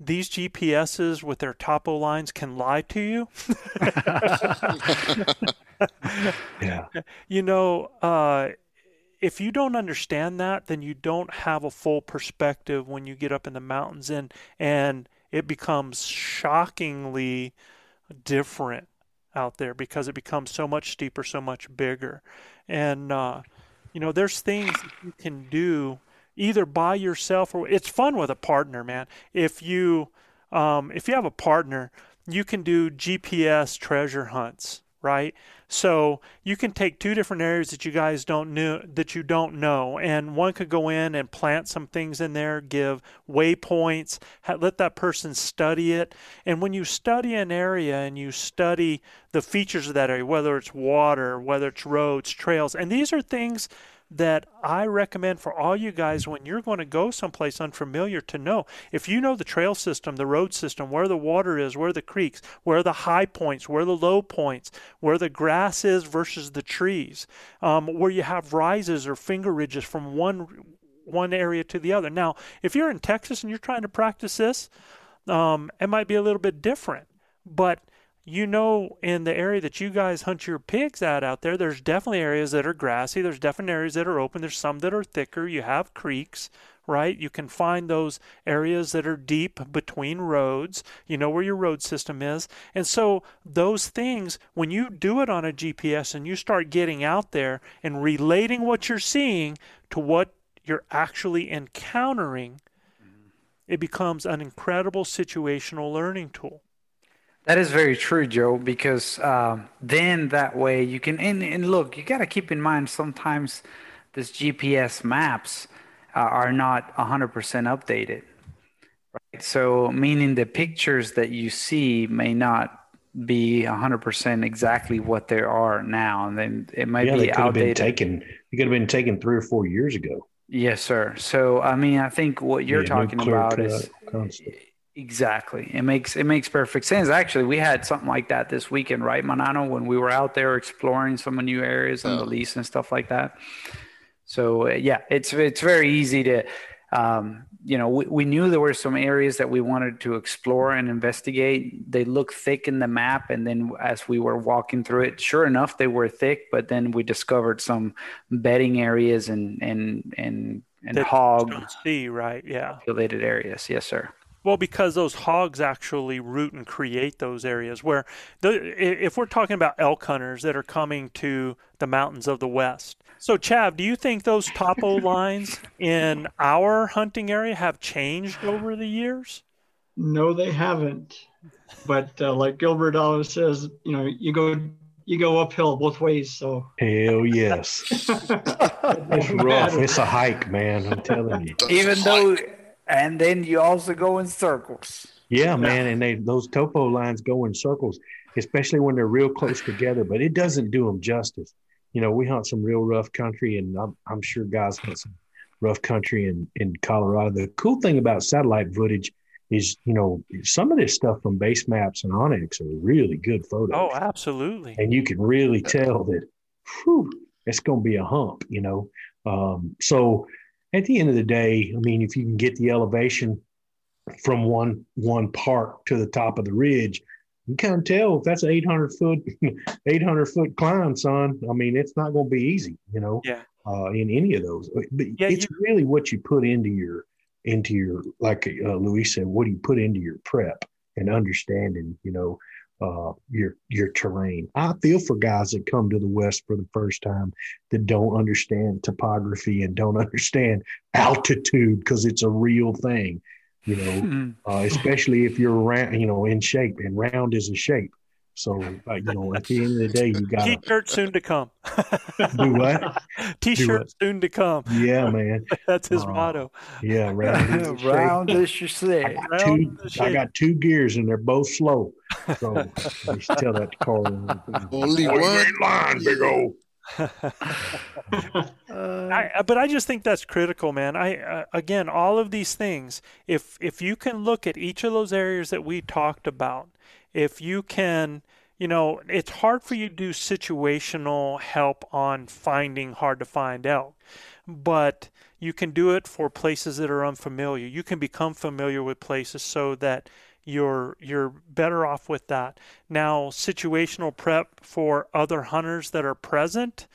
these GPSs with their topo lines can lie to you. Yeah. you know, uh, if you don't understand that, then you don't have a full perspective when you get up in the mountains, and and it becomes shockingly different out there because it becomes so much steeper, so much bigger, and uh, you know, there's things you can do either by yourself or it's fun with a partner, man. If you um, if you have a partner, you can do GPS treasure hunts, right? So you can take two different areas that you guys don't know that you don't know, and one could go in and plant some things in there, give waypoints, let that person study it. And when you study an area and you study the features of that area, whether it's water, whether it's roads, trails, and these are things that I recommend for all you guys when you're going to go someplace unfamiliar to know. If you know the trail system, the road system, where the water is, where the creeks, where the high points, where the low points, where the grass is versus the trees, um, where you have rises or finger ridges from one one area to the other. Now, if you're in Texas and you're trying to practice this, um, it might be a little bit different, but you know in the area that you guys hunt your pigs at out there there's definitely areas that are grassy. There's definitely areas that are open. There's some that are thicker. You have creeks right? You can find those areas that are deep between roads. You know where your road system is. And so those things when you do it on a gps and you start getting out there and relating what you're seeing to what you're actually encountering mm-hmm. it becomes an incredible situational learning tool That is very true, Joe, because um, then that way you can, and, and look, you got to keep in mind sometimes this GPS maps uh, are not 100% updated. Right? So, meaning the pictures that you see may not be 100% exactly what they are now. And then it might yeah, be could have been outdated. taken. It could have been taken three or four years ago. Yes, sir. So, I mean, I think what you're Yeah, talking clear about is concept. Exactly. It makes it makes perfect sense. Actually, we had something like that this weekend, right, Manano, when we were out there exploring some new areas on the lease and stuff like that. So, uh, yeah, it's it's very easy to, um, you know, we, we knew there were some areas that we wanted to explore and investigate. They look thick in the map, and then as we were walking through it, sure enough, they were thick. But then we discovered some bedding areas and and and and hog see right yeah populated areas. Yes, sir. Well, because those hogs actually root and create those areas where, the, if we're talking about elk hunters that are coming to the mountains of the west. So, Chav, do you think those topo lines in our hunting area have changed over the years? No, they haven't. But uh, like Gilbert always says, you know, you go you go uphill both ways. So hell yes, it's rough. It's a hike, man. I'm telling you. Even though, and then you also go in circles. Yeah, man, and they those topo lines go in circles, especially when they're real close together. But it doesn't do them justice. You know, we hunt some real rough country, and I'm, I'm sure guys hunt some rough country in in Colorado. The cool thing about satellite footage is, you know, some of this stuff from base maps and onX are really good photos. Oh, absolutely. And you can really tell that, whew, it's going to be a hump. You know, um, so at the end of the day, I mean, if you can get the elevation from one one part to the top of the ridge, you kind of tell if that's an 800 foot 800 foot climb, son. I mean, it's not going to be easy, you know. Yeah. Uh, in any of those, but Yeah, it's really what you put into your into your like uh, Luis said, what do you put into your prep and understanding, you know, uh, your your terrain. I feel for guys that come to the West for the first time that don't understand topography and don't understand altitude because it's a real thing, you know, uh, especially if you're round, you know, in shape and round is a shape. So, uh, you know, at the end of the day, you got T-shirt soon to come. do what? T-shirt what? soon to come. Yeah, man. That's his Uh, motto. Yeah, round is a. Round as you say. I got, Round two, is a I got two gears and they're both slow. So I used to tell that to Carl. Only you one. ain't lying, big old. I, but I just think that's critical, man. I uh, again, all of these things. If if you can look at each of those areas that we talked about, if you can, you know, it's hard for you to do situational help on finding hard to find elk, but you can do it for places that are unfamiliar. You can become familiar with places so that you're you're better off with that. Now, situational prep for other hunters that are present,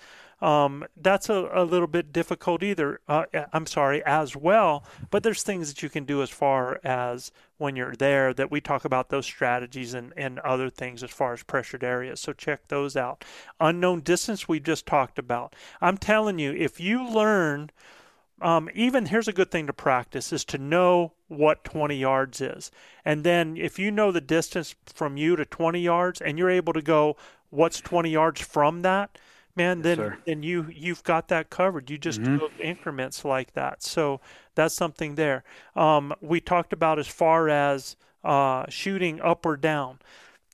um, that's a, a little bit difficult either. Uh, I'm sorry, as well. But there's things that you can do as far as when you're there that we talk about those strategies and, and other things as far as pressured areas. So check those out. Unknown distance we just talked about. I'm telling you, if you learn um, even here's a good thing to practice is to know what 20 yards is. And then if you know the distance from you to 20 yards and you're able to go, what's 20 yards from that? Man, then then you you've got that covered. You just do increments like that. So that's something there. Um, we talked about as far as uh, shooting up or down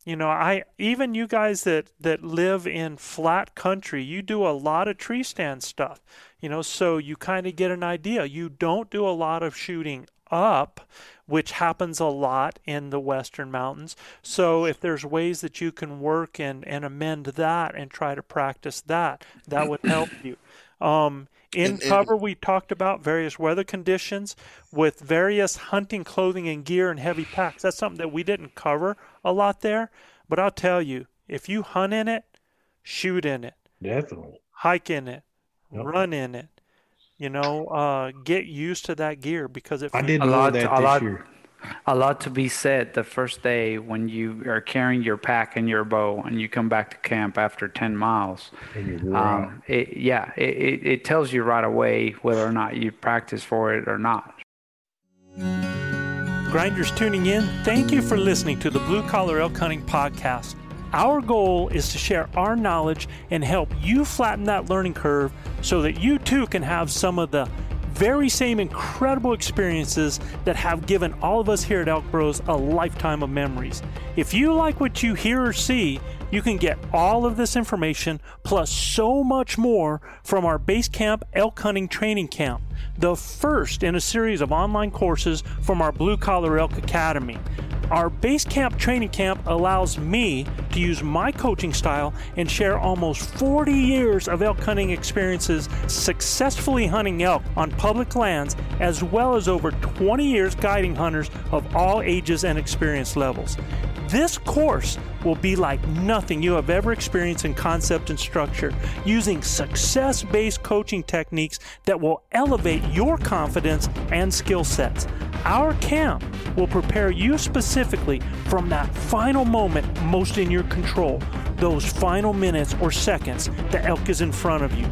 you know i even you guys that that live in flat country you do a lot of tree stand stuff you know so you kind of get an idea you don't do a lot of shooting up which happens a lot in the western mountains. So if there's ways that you can work and and amend that and try to practice that that would help you. Um, in And- and- cover we talked about various weather conditions with various hunting clothing and gear and heavy packs. That's something that we didn't cover a lot there but i'll tell you if you hunt in it shoot in it. Definitely. hike in it. Yep. run in it you know uh, get used to that gear because it I didn't A know lot- that a this lot- year. A lot to be said the first day when you are carrying your pack and your bow and you come back to camp after 10 miles. And you're wore out. Um, it, yeah, it, it, it tells you right away whether or not you practice for it or not. Grinders tuning in, thank you for listening to the Blue Collar Elk Hunting Podcast. Our goal is to share our knowledge and help you flatten that learning curve so that you too can have some of the very same incredible experiences that have given all of us here at Elk Bros a lifetime of memories. If you like what you hear or see, you can get all of this information plus so much more from our Base Camp Elk Hunting Training Camp, the first in a series of online courses from our Blue Collar Elk Academy. Our base camp training camp allows me to use my coaching style and share almost 40 years of elk hunting experiences successfully hunting elk on public lands, as well as over 20 years guiding hunters of all ages and experience levels. This course will be like nothing you have ever experienced in concept and structure, using success based coaching techniques that will elevate your confidence and skill sets. Our camp will prepare you specifically from that final moment most in your control, those final minutes or seconds the elk is in front of you,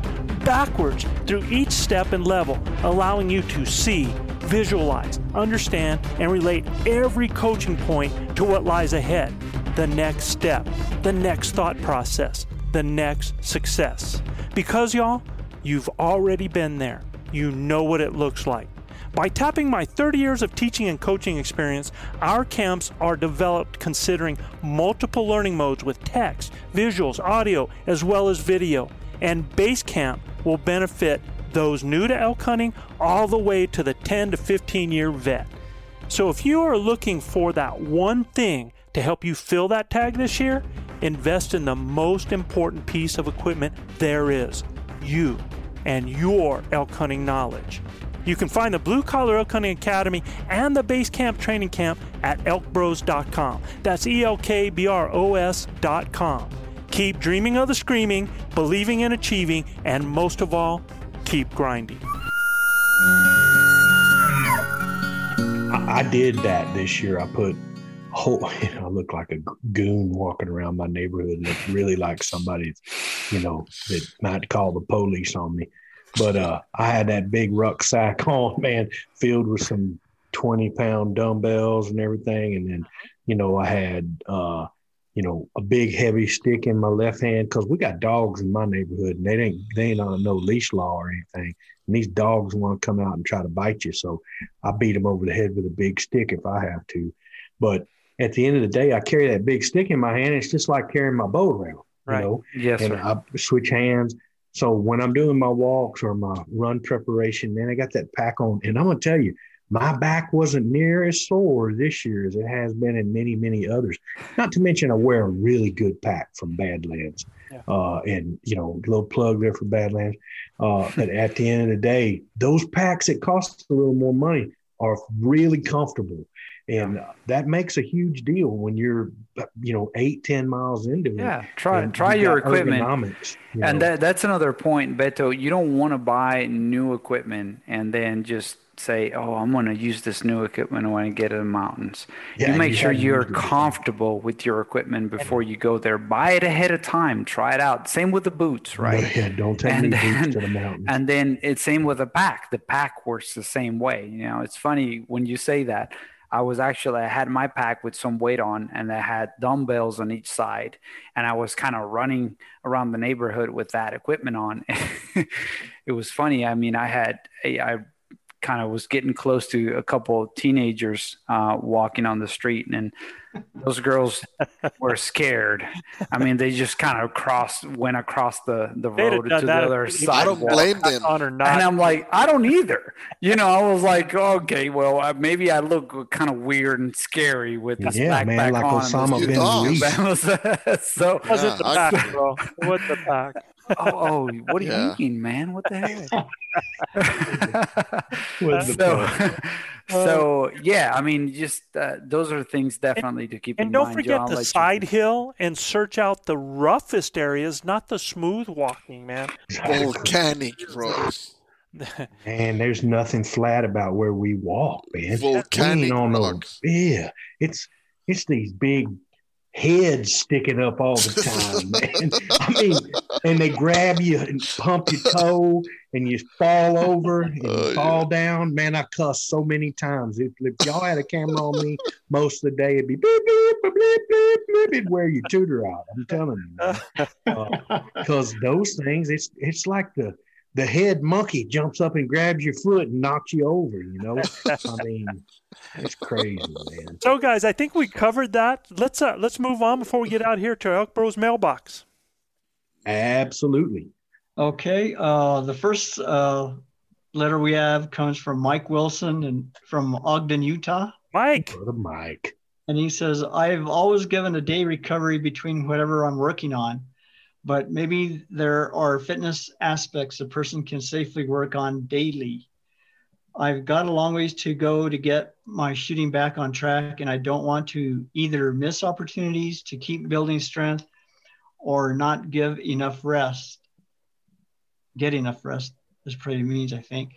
backwards through each step and level, allowing you to see, visualize, understand, and relate every coaching point to what lies ahead, the next step, the next thought process. the next success. Because, y'all, you've already been there. You know what it looks like. By tapping my 30 years of teaching and coaching experience, our camps are developed considering multiple learning modes with text, visuals, audio, as well as video. And Basecamp will benefit those new to elk hunting all the way to the 10 to 15 year vet. So if you are looking for that one thing to help you fill that tag this year, invest in the most important piece of equipment there is you and your elk hunting knowledge. You can find the Blue Collar Elk Hunting Academy and the Base Camp Training Camp at elkbros.com. That's E L K B R O S.com. Keep dreaming of the screaming, believing in achieving, and most of all, keep grinding. I, did that this year. I put whole, you know, I look like a goon walking around my neighborhood. Look really like somebody, you know, that might call the police on me. But uh, I had that big rucksack on, man, filled with some 20 pound dumbbells and everything. And then, you know, I had, uh, you know, a big heavy stick in my left hand because we got dogs in my neighborhood and they ain't they ain't on no leash law or anything. And these dogs want to come out and try to bite you. So I beat them over the head with a big stick if I have to. But at the end of the day, I carry that big stick in my hand. It's just like carrying my bow around, you Right. know. Yes, and sir. I switch hands. So when I'm doing my walks or my run preparation, man, I got that pack on, and I'm gonna tell you, my back wasn't near as sore this year as it has been in many, many others. Not to mention, I wear a really good pack from Badlands, Yeah. uh, and you know, little plug there for Badlands. Uh, but at the end of the day, those packs that cost a little more money are really comfortable. And uh, that makes a huge deal when you're, you know, eight, ten miles into it. Yeah, try try your equipment. you And know. that that's another point, Beto. You don't want to buy new equipment and then just say, "Oh, I'm going to use this new equipment when I get to the mountains." Yeah, you make you sure you're comfortable with your equipment before you go there. Buy it ahead of time. Try it out. Same with the boots, right? Yeah, don't take And boots to the mountains. And then it's same with the pack. The pack works the same way. You know, it's funny when you say that. I was actually I had my pack with some weight on, and I had dumbbells on each side, and I was kind of running around the neighborhood with that equipment on. it was funny. I mean, I had a, I kind of was getting close to a couple of teenagers uh, walking on the street, and those girls were scared. I mean, they just kind of crossed, went across the the They'd road to the that other if- side. I don't blame them. On or not. And I'm like, I don't either. You know, I was like, okay, well, uh, maybe I look kind of weird and scary with this Yeah, backpack man, like on. Osama bin Laden. so, It wasn't the Yeah, I- back, bro. It the back. Oh, oh, what do you Yeah. mean, man? What the hell? So, so yeah, I mean, just uh, those are things definitely to keep in And don't mind. forget John, the let you- side hill and search out the roughest areas, not the smooth walking, man. Volcanic rocks. Man, there's nothing flat about where we walk, man. Volcanic on rocks. yeah, it's it's these big heads sticking up all the time, man. I mean, and they grab you and pump your toe, and you fall over and Oh, you fall down. Man, I cussed so many times. If, if y'all had a camera on me most of the day, it'd be beep beep beep beep beep. beep. It'd wear your tutor out. I'm telling you, because uh, those things, it's it's like the the head monkey jumps up and grabs your foot and knocks you over. You know, I mean, it's crazy, man. So, guys, I think we covered that. Let's uh, let's move on before we get out here to Elk Bros mailbox. Absolutely. Okay. Uh, the first uh, letter we have comes from Mike Wilson and from Ogden, Utah. Mike, Brother Mike. And he says, I've always given a day recovery between whatever I'm working on, but maybe there are fitness aspects a person can safely work on daily. I've got a long ways to go to get my shooting back on track, and I don't want to either miss opportunities to keep building strength or not give enough rest. Get enough rest is pretty means, I think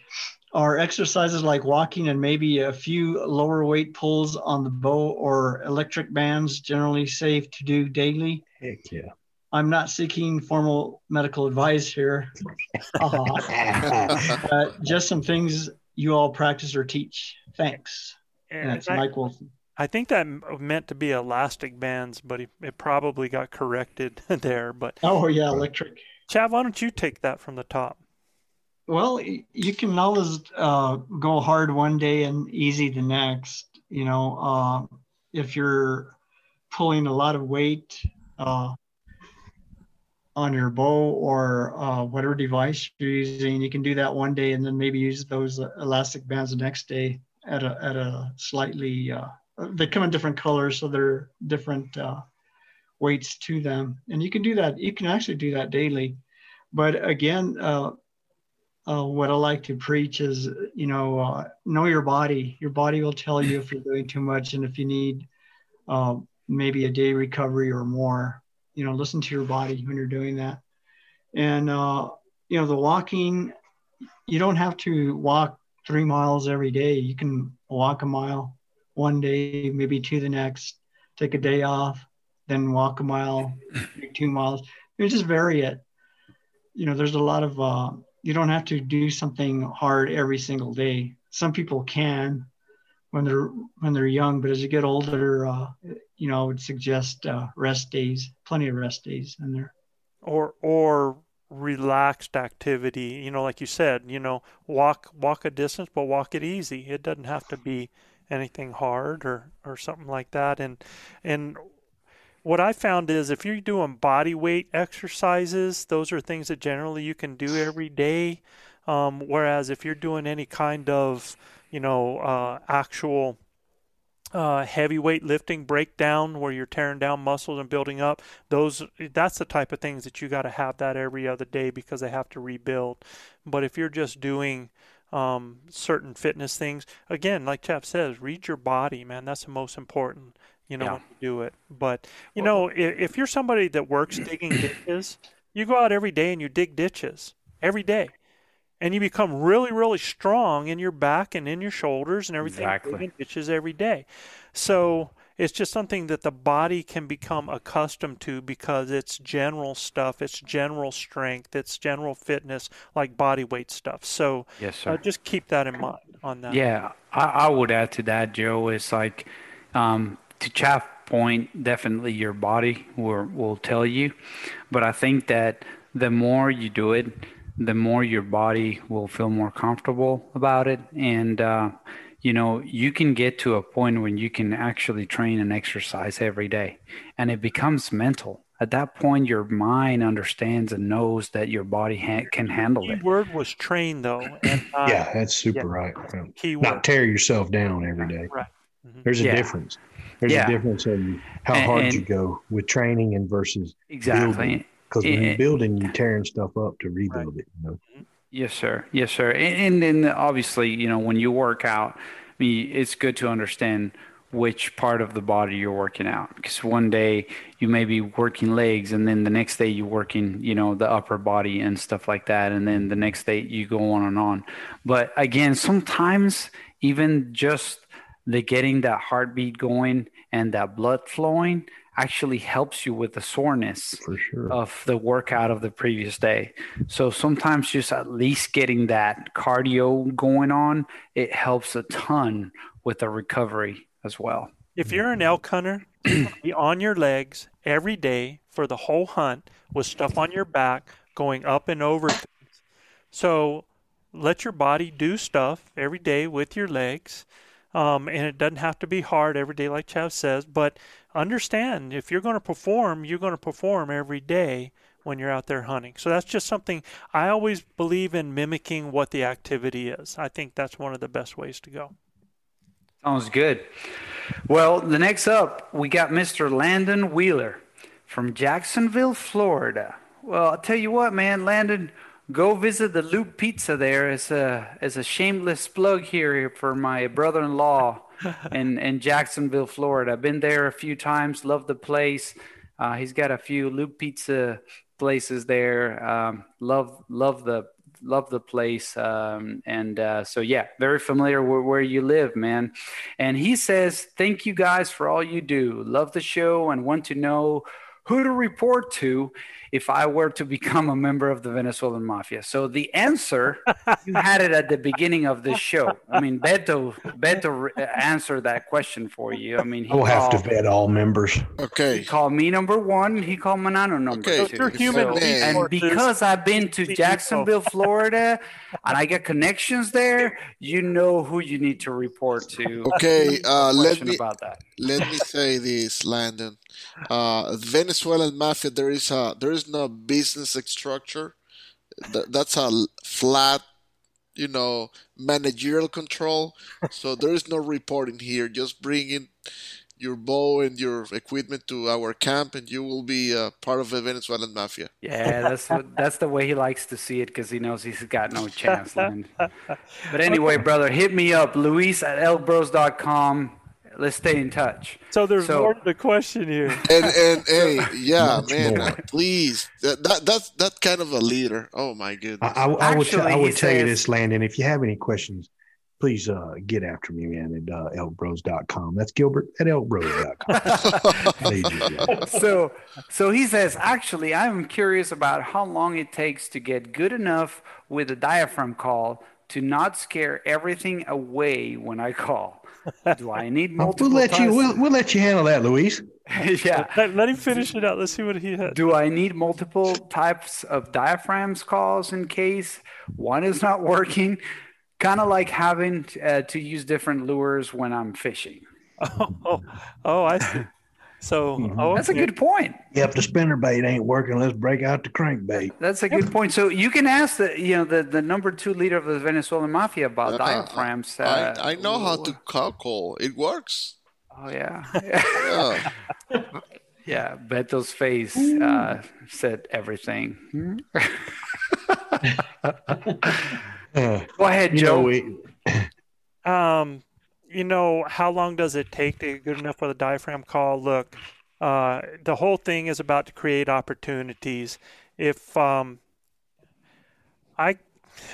are exercises like walking and maybe a few lower weight pulls on the bow or electric bands generally safe to do daily. Heck yeah. I'm not seeking formal medical advice here, uh, just some things you all practice or teach. Thanks. And and that's I, Mike Wilson. I think that meant to be elastic bands, but it, it probably got corrected there. But oh yeah, electric. Chav, why don't you take that from the top? Well, you can always uh, go hard one day and easy the next. You know, uh, if you're pulling a lot of weight uh, on your bow or uh, whatever device you're using, you can do that one day and then maybe use those elastic bands the next day at a at a slightly. Uh, they come in different colors, so they're different uh, weights to them, and you can do that. You can actually do that daily, but again uh, what I like to preach is, you know, uh, know your body. Your body will tell you if you're doing too much and if you need uh, maybe a day recovery or more. You know, listen to your body when you're doing that. And, uh, you know, the walking, you don't have to walk three miles every day. You can walk a mile one day, maybe two the next, take a day off, then walk a mile, two miles. You just vary it. You know, there's a lot of, uh, you don't have to do something hard every single day. Some people can when they're when they're young, but as you get older, uh, you know, I would suggest uh, rest days, plenty of rest days in there. Or or relaxed activity. You know, like you said, you know, walk walk a distance, but walk it easy. It doesn't have to be anything hard or or something like that. And and what I found is if you're doing body weight exercises, those are things that generally you can do every day. Um, whereas if you're doing any kind of, you know, uh, actual uh, heavyweight lifting breakdown where you're tearing down muscles and building up, those that's the type of things that you got to have that every other day because they have to rebuild. But if you're just doing um, certain fitness things, again, like Jeff says, read your body, man. That's the most important you know, yeah. when you do it. But you well, know, if, if you're somebody that works digging ditches, you go out every day and you dig ditches every day, and you become really, really strong in your back and in your shoulders and everything. Exactly. Ditches every day. So it's just something that the body can become accustomed to because it's general stuff, it's general strength, it's general fitness, like body weight stuff. So yes, sir. Uh, just keep that in mind on that. Yeah, I, I would add to that, Joe. It's like um, to Chav point, definitely your body will, will tell you. But I think that the more you do it, the more your body will feel more comfortable about it. And, uh, you know, you can get to a point when you can actually train and exercise every day and it becomes mental. At that point, your mind understands and knows that your body ha- can handle it. The word was train, though. And, uh, yeah, that's super yeah. right. Key Not tear yourself down every day. Right. Mm-hmm. There's a yeah. difference. There's yeah. a difference in how and, hard and you go with training and versus exactly because when you're building, you're tearing stuff up to rebuild right. it. You know. Yes, sir. Yes, sir. And then obviously, you know, when you work out, I mean, it's good to understand which part of the body you're working out because one day you may be working legs and then the next day you're working you know the upper body and stuff like that and then the next day you go on and on but again sometimes even just the getting that heartbeat going and that blood flowing actually helps you with the soreness sure. of the workout of the previous day. So sometimes just at least getting that cardio going on, it helps a ton with the recovery as well. If you're an elk hunter, be on your legs every day for the whole hunt with stuff on your back going up and over things. So let your body do stuff every day with your legs um, and it doesn't have to be hard every day, like Chav says. But understand, if you're going to perform, you're going to perform every day when you're out there hunting. So that's just something I always believe in mimicking what the activity is. I think that's one of the best ways to go. Sounds good. Well, the next up, we got Mr. Landon Wheeler from Jacksonville, Florida. Well, I'll tell you what, man, Landon, go visit the Loop Pizza there as a as a shameless plug here for my brother-in-law in in Jacksonville, Florida. I've been there a few times. Love the place. Uh, he's got a few Loop Pizza places there. Um, love love the love the place. Um, and uh, so yeah, very familiar with where you live, man. And he says, "Thank you guys for all you do. Love the show and want to know." Who to report to if I were to become a member of the Venezuelan mafia. So the answer, you had it at the beginning of this show. I mean, Beto, Beto answered that question for you. I mean, he we'll called, have to vet all members. Okay. He called me number one. He called Manano number okay. two. Human so, and because I've been to Jacksonville, Florida, and I get connections there, you know who you need to report to. Okay, uh, let me about that. let me say this, Landon. Uh, Venezuelan mafia, there is a there is no business structure. That, that's a flat, you know, managerial control. So there is no reporting here. Just bring in your bow and your equipment to our camp, and you will be uh, part of the Venezuelan mafia. Yeah, that's what, that's the way he likes to see it because he knows he's got no chance. but anyway, brother, hit me up, Luis at elkbros.com. Let's stay in touch. So there's so, more to the question here. And and hey, yeah, man, please, that, that that's that kind of a leader. Oh my goodness. I, I, I would t- I would tell says, you this, Landon. If you have any questions, please uh, get after me, man, at uh, elkbros.com. That's Gilbert at elkbros.com. so, so he says, actually, I'm curious about how long it takes to get good enough with a diaphragm call to not scare everything away when I call. Do I need multiple? we'll let you. We'll, we'll let you handle that, Luis. yeah. Let, let, him finish it out. Let's see what he has. Do I need multiple types of diaphragms calls in case one is not working? kind of like having uh, to use different lures when I'm fishing. Oh, oh, I see. So mm-hmm. oh, that's a good point. If the spinner bait ain't working, let's break out the crankbait. That's a good point. So you can ask the you know the, the number two leader of the Venezuelan mafia about uh, diaphragms. Uh, I, I know how to call. It works. Oh yeah. yeah. yeah. Beto's face uh, said everything. Go ahead, Joe. Know, we... um, you know, how long does it take to get good enough with a diaphragm call? Look, uh, the whole thing is about to create opportunities. If um, I,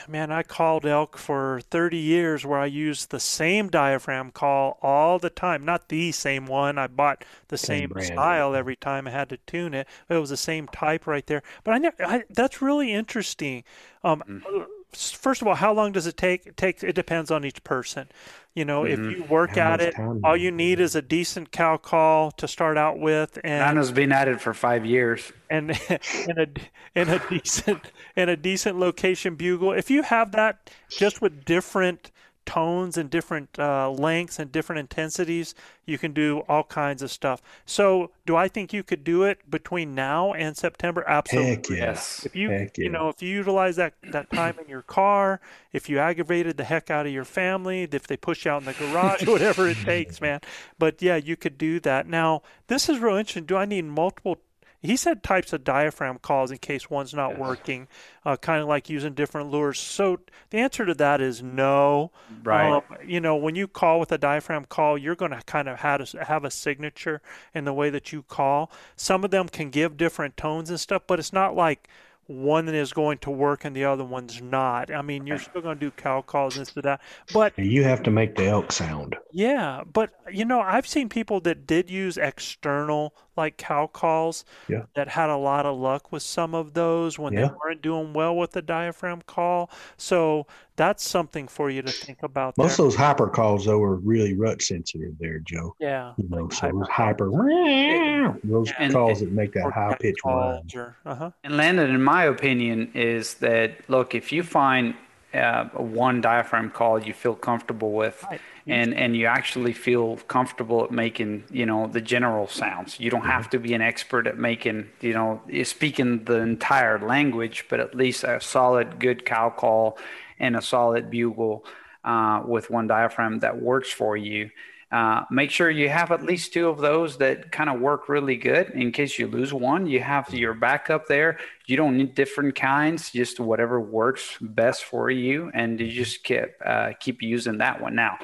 man, I called elk for 30 years where I used the same diaphragm call all the time. Not the same one. I bought the same, same style every time I had to tune it. It was the same type right there. But I never. I, that's really interesting. Um, mm first of all, how long does it take? It takes it depends on each person. You know, mm-hmm. if you work how at it, all you need is a decent cow call to start out with. And Nana's been at it for five years. And in a in a decent in a decent location bugle. If you have that, just with different tones and different uh, lengths and different intensities. You can do all kinds of stuff. So, do I think you could do it between now and September? Absolutely. yes. If you heck you know if you utilize that that time in your car, if you aggravated the heck out of your family, if they push you out in the garage, whatever it takes, man. But yeah, you could do that. Now, this is real interesting. Do I need multiple he said types of diaphragm calls in case one's not working, uh, kind of like using different lures. So the answer to that is no. Right. Um, you know, when you call with a diaphragm call, you're going to kind of have a, have a signature in the way that you call. Some of them can give different tones and stuff, but it's not like – one is going to work and the other one's not. I mean, you're still going to do cow calls and stuff that, but you have to make the elk sound. Yeah, but you know, I've seen people that did use external like cow calls yeah. that had a lot of luck with some of those when yeah. they weren't doing well with the diaphragm call. So that's something for you to think about. Most there. of those hyper calls though are really rut sensitive there, Joe. Yeah. You know, like so hyper, hyper those and, calls that make that high pitch whine. Uh-huh. And Landon, in my opinion, is that look, if you find uh, one diaphragm call you feel comfortable with, right and and you actually feel comfortable at making you know the general sounds. You don't have to be an expert at making you know speaking the entire language but at least a solid good cow call and a solid bugle uh, with one diaphragm that works for you uh, make sure you have at least two of those that kind of work really good. In case you lose one, you have your backup there. You don't need different kinds, just whatever works best for you, and you just keep uh, keep using that one. Now,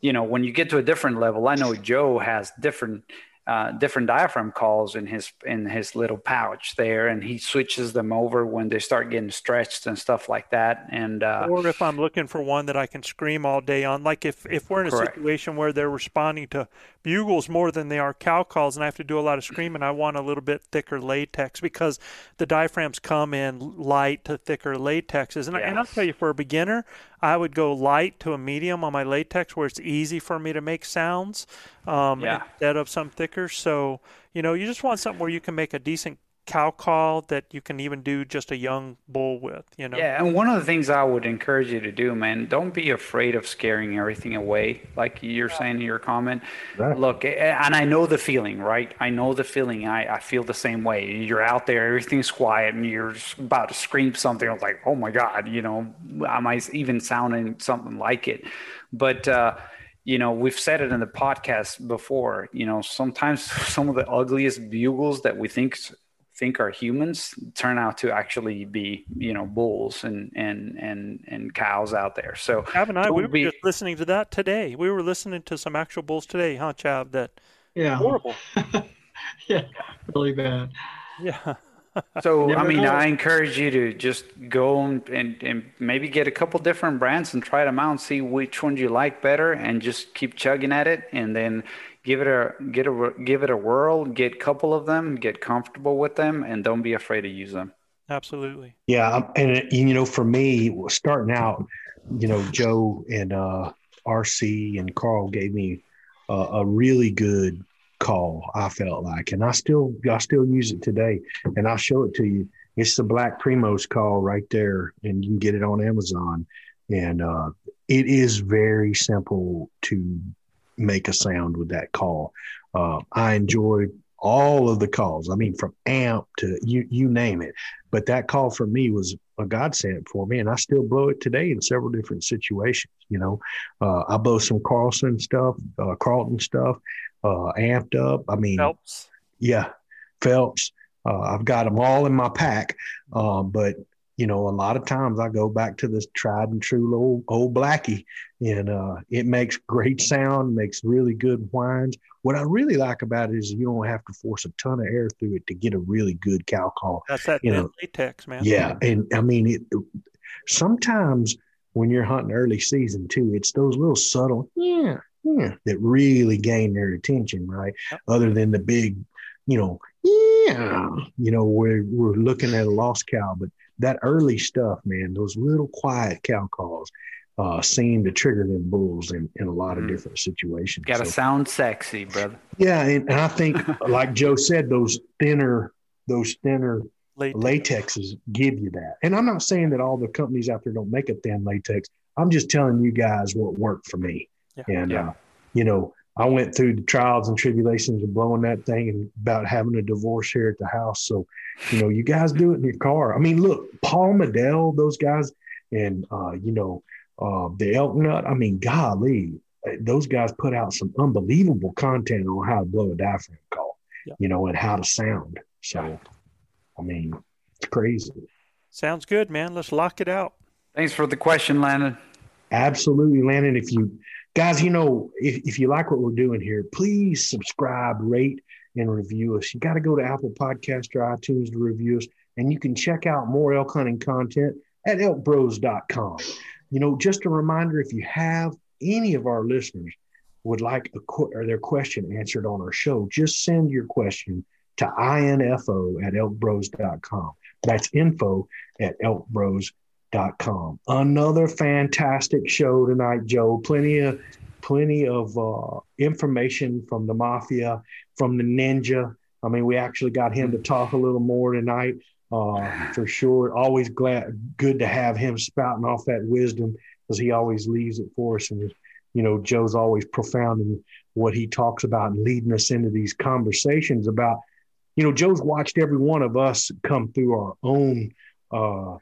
you know when you get to a different level, I know Joe has different uh, different diaphragm calls in his in his little pouch there, and he switches them over when they start getting stretched and stuff like that. And uh, or if I'm looking for one that I can scream all day on, like if if we're in a correct. situation where they're responding to bugles more than they are cow calls, and I have to do a lot of screaming, I want a little bit thicker latex because the diaphragms come in light to thicker latexes. And, yes. I, and I'll tell you, for a beginner, I would go light to a medium on my latex where it's easy for me to make sounds um, yeah. instead of some thicker. So, you know, you just want something where you can make a decent cow call that you can even do just a young bull with, you know? Yeah, and one of the things I would encourage you to do, man, don't be afraid of scaring everything away, like you're saying in your comment. Right. Look, and I know the feeling, right? I know the feeling. I, I feel the same way. You're out there, everything's quiet, and you're about to scream something. I was like, oh my God, you know, am I even sounding something like it? But, uh, you know, we've said it in the podcast before, you know, sometimes some of the ugliest bugles that we think think are humans turn out to actually be you know bulls and and and and cows out there. So Chav and I we were be... just listening to that today. We were listening to some actual bulls today huh Chav that yeah. horrible. Yeah really bad. Yeah. So I mean, know. I encourage you to just go and, and, and maybe get a couple different brands and try them out and see which ones you like better, and just keep chugging at it. And then give it a get a give it a whirl get a couple of them get comfortable with them and don't be afraid to use them. Absolutely. Yeah um, and you know for me starting out you know joe and uh rc and carl gave me a, a really good call i felt like and i still i still use it today and i'll show it to you. It's the black primos call right there and you can get it on amazon and uh, it is very simple to make a sound with that call. Uh, I enjoyed all of the calls. I mean, from amp to you, you name it. But that call for me was a godsend for me, and I still blow it today in several different situations. You know, uh, I blow some Carlson stuff, uh, Carlton stuff, uh, amped up. I mean, Phelps. Yeah, Phelps. Uh, I've got them all in my pack, uh, but you know, a lot of times I go back to this tried and true old, old blackie, and uh, it makes great sound, makes really good whines. What I really like about it is you don't have to force a ton of air through it to get a really good cow call. That's that you know, latex, man. Yeah, and I mean, it. Sometimes when you're hunting early season too, it's those little subtle yeah, yeah that really gain their attention, right? Yep. Other than the big, you know, yeah, you know, we're we're looking at a lost cow, but that early stuff, man, those little quiet cow calls uh, seem to trigger them bulls in, in a lot of mm. different situations. Got to so, sound sexy, brother. Yeah, and, and I think, like Joe said, those thinner, those thinner latex. latexes give you that. And I'm not saying that all the companies out there don't make a thin latex. I'm just telling you guys what worked for me. Yeah. And yeah. Uh, you know, I went through the trials and tribulations of blowing that thing and about having a divorce here at the house. So, you know, you guys do it in your car. I mean, look, Paul Medel, those guys, and uh, you know, uh, the elk nut. I mean, golly, those guys put out some unbelievable content on how to blow a diaphragm call, yeah. you know, and how to sound. So, I mean, it's crazy. Sounds good, man. Let's lock it out. Thanks for the question, Landon. Absolutely, Landon. If you guys, you know, if, if you like what we're doing here, please subscribe, rate, and review us. You got to go to Apple Podcast or iTunes to review us, and you can check out more elk hunting content at elkbros.com. You know, just a reminder if you have any of our listeners would like a qu- or their question answered on our show, just send your question to info at elkbros.com. That's info at elkbros.com com. Another fantastic show tonight, Joe. Plenty of plenty of uh, information from the mafia, from the ninja. I mean, we actually got him to talk a little more tonight, uh, for sure. Always glad, good to have him spouting off that wisdom because he always leaves it for us. And you know, Joe's always profound in what he talks about and leading us into these conversations about. You know, Joe's watched every one of us come through our own uh,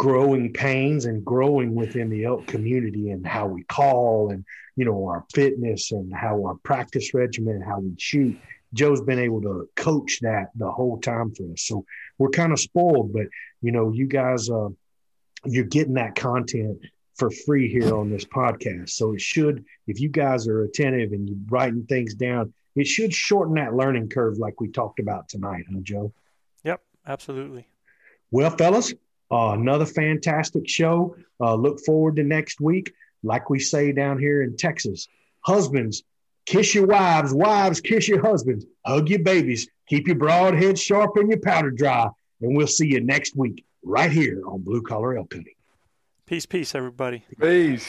growing pains and growing within the elk community and how we call and you know our fitness and how our practice regimen and how we shoot joe's been able to coach that the whole time for us so we're kind of spoiled but you know you guys uh, you're getting that content for free here on this podcast so it should if you guys are attentive and you're writing things down it should shorten that learning curve like we talked about tonight, huh, Joe? Yep, absolutely. Well, fellas, uh, another fantastic show. Uh, look forward to next week. Like we say down here in Texas, husbands, kiss your wives, wives, kiss your husbands, hug your babies, keep your broad head sharp and your powder dry. And we'll see you next week right here on Blue Collar Elk Hunting. Peace, peace, everybody. Peace.